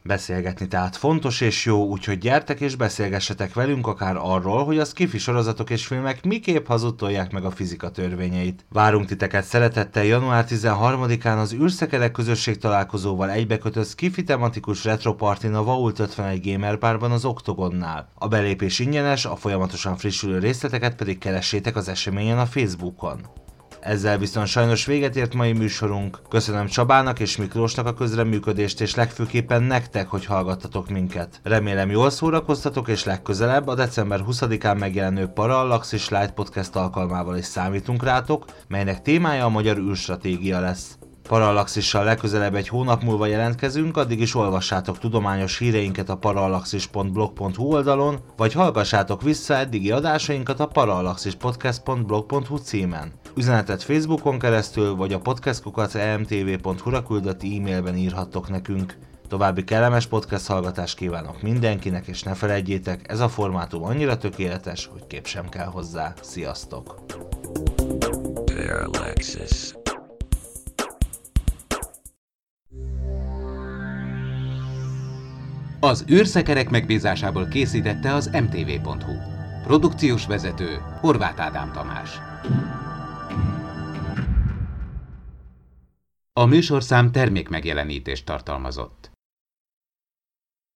Beszélgetni tehát fontos és jó, úgyhogy gyertek és beszélgessetek velünk akár arról, hogy a skifi sorozatok és filmek miképp hazudtolják meg a fizika törvényeit. Várunk titeket szeretettel január 13-án az űrszekerek közösség találkozóval egybekötött skifi tematikus retropartin a Vault 51 Gamer Barban az Octogonnál. A belépés ingyenes, a folyamatosan frissülő részleteket pedig keressétek az eseményen a Facebookon. Ezzel viszont sajnos véget ért mai műsorunk. Köszönöm Csabának és Miklósnak a közreműködést, és legfőképpen nektek, hogy hallgattatok minket. Remélem jól szórakoztatok, és legközelebb a december 20-án megjelenő Parallaxis Light Podcast alkalmával is számítunk rátok, melynek témája a magyar űrstratégia lesz. Parallaxissal legközelebb egy hónap múlva jelentkezünk, addig is olvassátok tudományos híreinket a parallaxis.blog.hu oldalon, vagy hallgassátok vissza eddigi adásainkat a parallaxispodcast.blog.hu címen. Üzenetet Facebookon keresztül, vagy a podcastkukat emtv.hu-ra küldött e-mailben írhattok nekünk. További kellemes podcast hallgatást kívánok mindenkinek, és ne felejtjétek, ez a formátum annyira tökéletes, hogy kép sem kell hozzá. Sziasztok! Parallaxis. Az űrszekerek megbízásából készítette az mtv.hu. Produkciós vezető Horváth Ádám Tamás. A műsorszám termék megjelenítést tartalmazott.